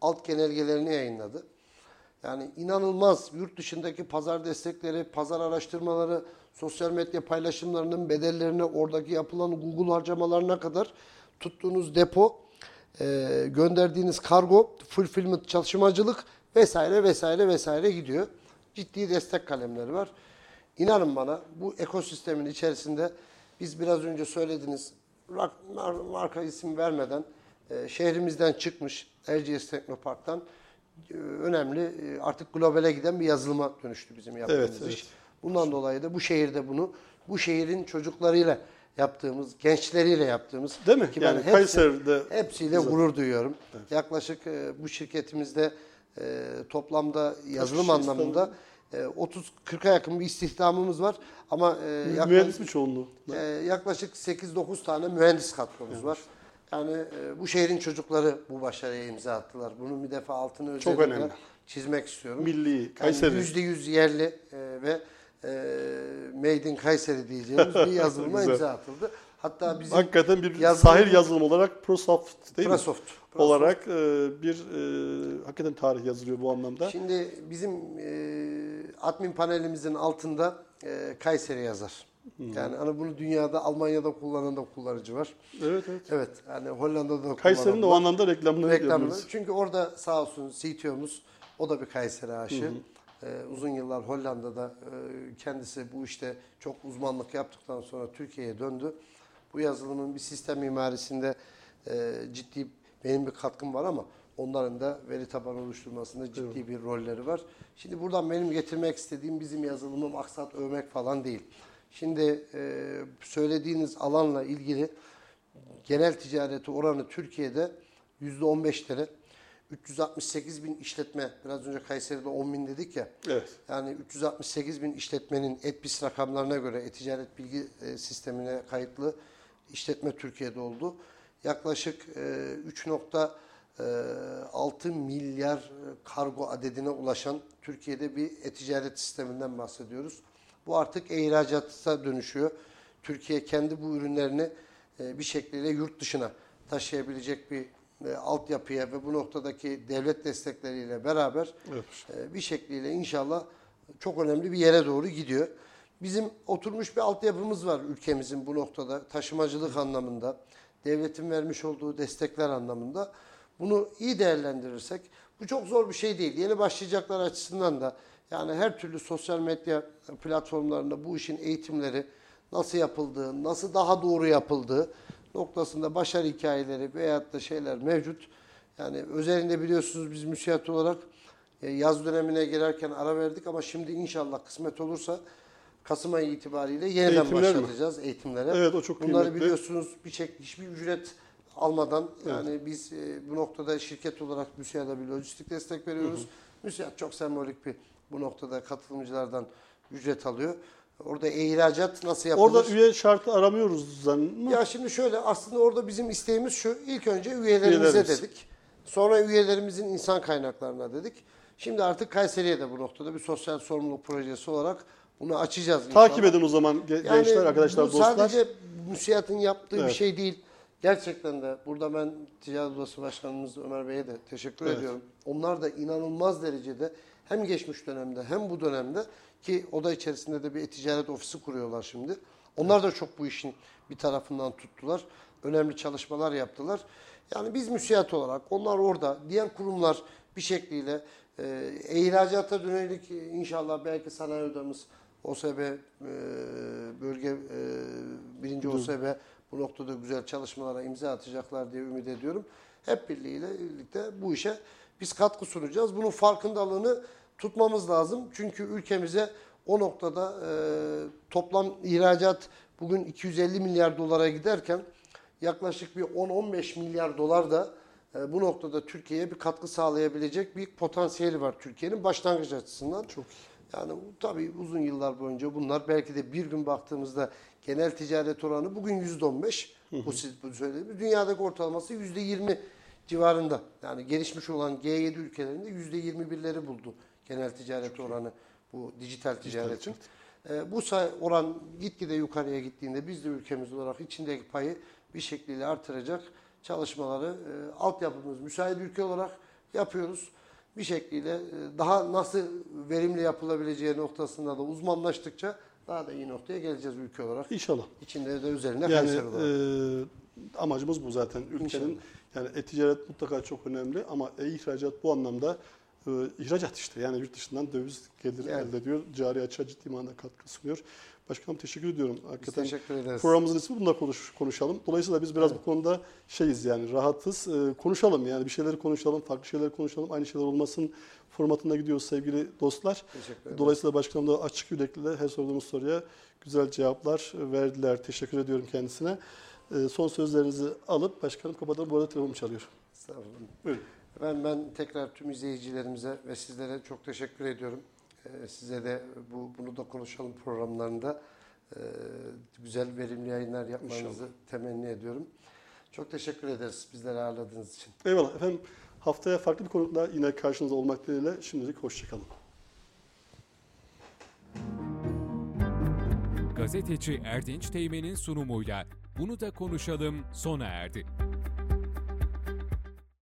alt genelgelerini yayınladı. Yani inanılmaz yurt dışındaki pazar destekleri, pazar araştırmaları, sosyal medya paylaşımlarının bedellerine, oradaki yapılan Google harcamalarına kadar tuttuğunuz depo, e, gönderdiğiniz kargo, fulfillment çalışmacılık vesaire vesaire vesaire gidiyor. Ciddi destek kalemleri var. İnanın bana bu ekosistemin içerisinde biz biraz önce mar- marka isim vermeden e, şehrimizden çıkmış Erciyes Teknopark'tan önemli e, artık globale giden bir yazılıma dönüştü bizim yaptığımız Evet, evet. iş. Bundan dolayı da bu şehirde bunu bu şehrin çocuklarıyla yaptığımız, gençleriyle yaptığımız Değil mi? ki Yani ben hepsi- Kayseri'de hepsiyle güzel. gurur duyuyorum. Yaklaşık e, bu şirketimizde e, toplamda yazılım kişi anlamında e, 30-40'a yakın bir istihdamımız var ama e, yaklaşık- mühendis mi çoğunluğu? yaklaşık 8-9 tane mühendis kadromuz var. Yani e, bu şehrin çocukları bu başarıya imza attılar. Bunun bir defa altını Çok özellikle önemli. çizmek istiyorum. Milli, Kayseri. Yani %100 yerli e, ve e, Made in Kayseri diyeceğimiz bir yazılıma imza atıldı. Hatta bizim Hakikaten bir yazılım- sahil yazılım olarak ProSoft değil mi? Prosoft. Prosoft. Olarak e, bir e, hakikaten tarih yazılıyor bu anlamda. Şimdi bizim e, admin panelimizin altında e, Kayseri yazar. Yani hani bunu dünyada Almanya'da kullanan da kullanıcı var. Evet evet. Evet yani Hollanda'da da Kayseri'nin de o anlamda reklamını reklamını. yapıyoruz. Çünkü orada sağ olsun CTO'muz o da bir Kayseri aşığı. Ee, uzun yıllar Hollanda'da e, kendisi bu işte çok uzmanlık yaptıktan sonra Türkiye'ye döndü. Bu yazılımın bir sistem mimarisinde e, ciddi benim bir katkım var ama onların da veri tabanı oluşturmasında ciddi bir rolleri var. Şimdi buradan benim getirmek istediğim bizim yazılımı maksat övmek falan değil. Şimdi e, söylediğiniz alanla ilgili genel ticareti oranı Türkiye'de %15'lere. 368 bin işletme, biraz önce Kayseri'de 10 bin dedik ya. Evet. Yani 368 bin işletmenin ETBİS rakamlarına göre e-ticaret bilgi e, sistemine kayıtlı işletme Türkiye'de oldu. Yaklaşık e, 3.6 milyar e, kargo adedine ulaşan Türkiye'de bir e-ticaret sisteminden bahsediyoruz. Bu artık e-ihracata dönüşüyor. Türkiye kendi bu ürünlerini e, bir şekilde yurt dışına taşıyabilecek bir e, altyapıya ve bu noktadaki devlet destekleriyle beraber Evet. e, bir şekliyle inşallah çok önemli bir yere doğru gidiyor. Bizim oturmuş bir altyapımız var ülkemizin bu noktada taşımacılık anlamında, devletin vermiş olduğu destekler anlamında. Bunu iyi değerlendirirsek bu çok zor bir şey değil. Yeni başlayacaklar açısından da yani her türlü sosyal medya platformlarında bu işin eğitimleri nasıl yapıldığı, nasıl daha doğru yapıldığı noktasında başarı hikayeleri veyahut da şeyler mevcut. Yani özelinde biliyorsunuz biz müsiyat olarak e, yaz dönemine girerken ara verdik ama şimdi inşallah kısmet olursa Kasım ayı itibariyle yeniden Eğitimler mi? başlatacağız eğitimlere. Evet, o çok Bunları kıymetli. biliyorsunuz bir çek hiçbir ücret almadan yani biz e, bu noktada şirket olarak MÜSİAD'a bir lojistik destek veriyoruz. MÜSİAD çok sembolik bir bu noktada katılımcılardan ücret alıyor. Orada ihracat nasıl yapılır? Orada üye şartı aramıyoruz zannım. Ya şimdi şöyle aslında orada bizim isteğimiz şu. ilk önce üyelerimize Üyelerimiz. dedik. Sonra üyelerimizin insan kaynaklarına dedik. Şimdi artık Kayseri'ye de bu noktada bir sosyal sorumluluk projesi olarak bunu açacağız inşallah. Takip edin o zaman ge- Yani gençler, arkadaşlar, bu dostlar. sadece müsiyatın yaptığı bir Evet. şey değil. Gerçekten de burada ben Ticaret Odası Başkanımız Ömer Bey'e de teşekkür Evet. ediyorum. Onlar da inanılmaz derecede hem geçmiş dönemde hem bu dönemde ki oda içerisinde de bir ticaret ofisi kuruyorlar şimdi. Onlar da çok bu işin bir tarafından tuttular. Önemli çalışmalar yaptılar. Yani biz müsiyat olarak onlar orada diğer kurumlar bir şekliyle e, ihracata yönelik inşallah belki sanayi odamız OSB e, bölge e, birinci OSB bu noktada güzel çalışmalara imza atacaklar diye ümit ediyorum. Hep birliğiyle birlikte bu işe biz katkı sunacağız. Bunun farkındalığını tutmamız lazım. Çünkü ülkemize o noktada e, toplam ihracat bugün 250 milyar dolara giderken yaklaşık bir 10-15 milyar dolar da e, bu noktada Türkiye'ye bir katkı sağlayabilecek bir potansiyeli var Türkiye'nin başlangıç açısından. Çok Yani tabii uzun yıllar boyunca bunlar belki de bir gün baktığımızda genel ticaret oranı bugün %15. Bu siz bu söylediğiniz. Dünyadaki ortalaması %20 civarında. Yani gelişmiş olan G7 ülkelerinde %21'leri buldu genel ticaret oranı bu dijital ticaretin. Ee, bu say- oran gitgide yukarıya gittiğinde biz de ülkemiz olarak içindeki payı bir şekliyle artıracak çalışmaları e, altyapımız müsait ülke olarak yapıyoruz. Bir şekliyle e, daha nasıl verimli yapılabileceği noktasında da uzmanlaştıkça daha da iyi noktaya geleceğiz ülke olarak. İnşallah. İçinde de üzerinde Yani Kayseri olarak. e, amacımız bu zaten. Ülkenin yani e-ticaret mutlaka çok önemli ama e-ihracat bu anlamda e, ihracat işte. Yani yurt dışından döviz geliri Evet. elde ediyor. Cari açığa ciddi manada katkı sunuyor. Başkanım teşekkür ediyorum. Biz Hakikaten teşekkür ederiz. Programımızın ismi bununla konuş, konuşalım. Dolayısıyla biz biraz bu konuda şeyiz yani rahatız. Ee, konuşalım yani bir şeyleri konuşalım, farklı şeyler konuşalım. Aynı şeyler olmasın formatında gidiyoruz sevgili dostlar. Dolayısıyla başkanım da açık yürekliler her sorduğumuz soruya güzel cevaplar verdiler. Teşekkür ediyorum kendisine. Ee, son sözlerinizi alıp başkanım kapatalım. Bu arada telefonum çalıyor. Estağfurullah. Buyurun. Ben, ben tekrar tüm izleyicilerimize ve sizlere çok teşekkür ediyorum. Ee, size de bu bunu da konuşalım programlarında e, güzel verimli yayınlar yapmanızı temenni ediyorum. Çok teşekkür ederiz bizleri ağırladığınız için. Eyvallah efendim. Haftaya farklı bir konukla yine karşınızda olmak dileğiyle şimdilik hoşçakalın. Gazeteci Erdinç Teğmen'in sunumuyla Bunu da konuşalım sona erdi.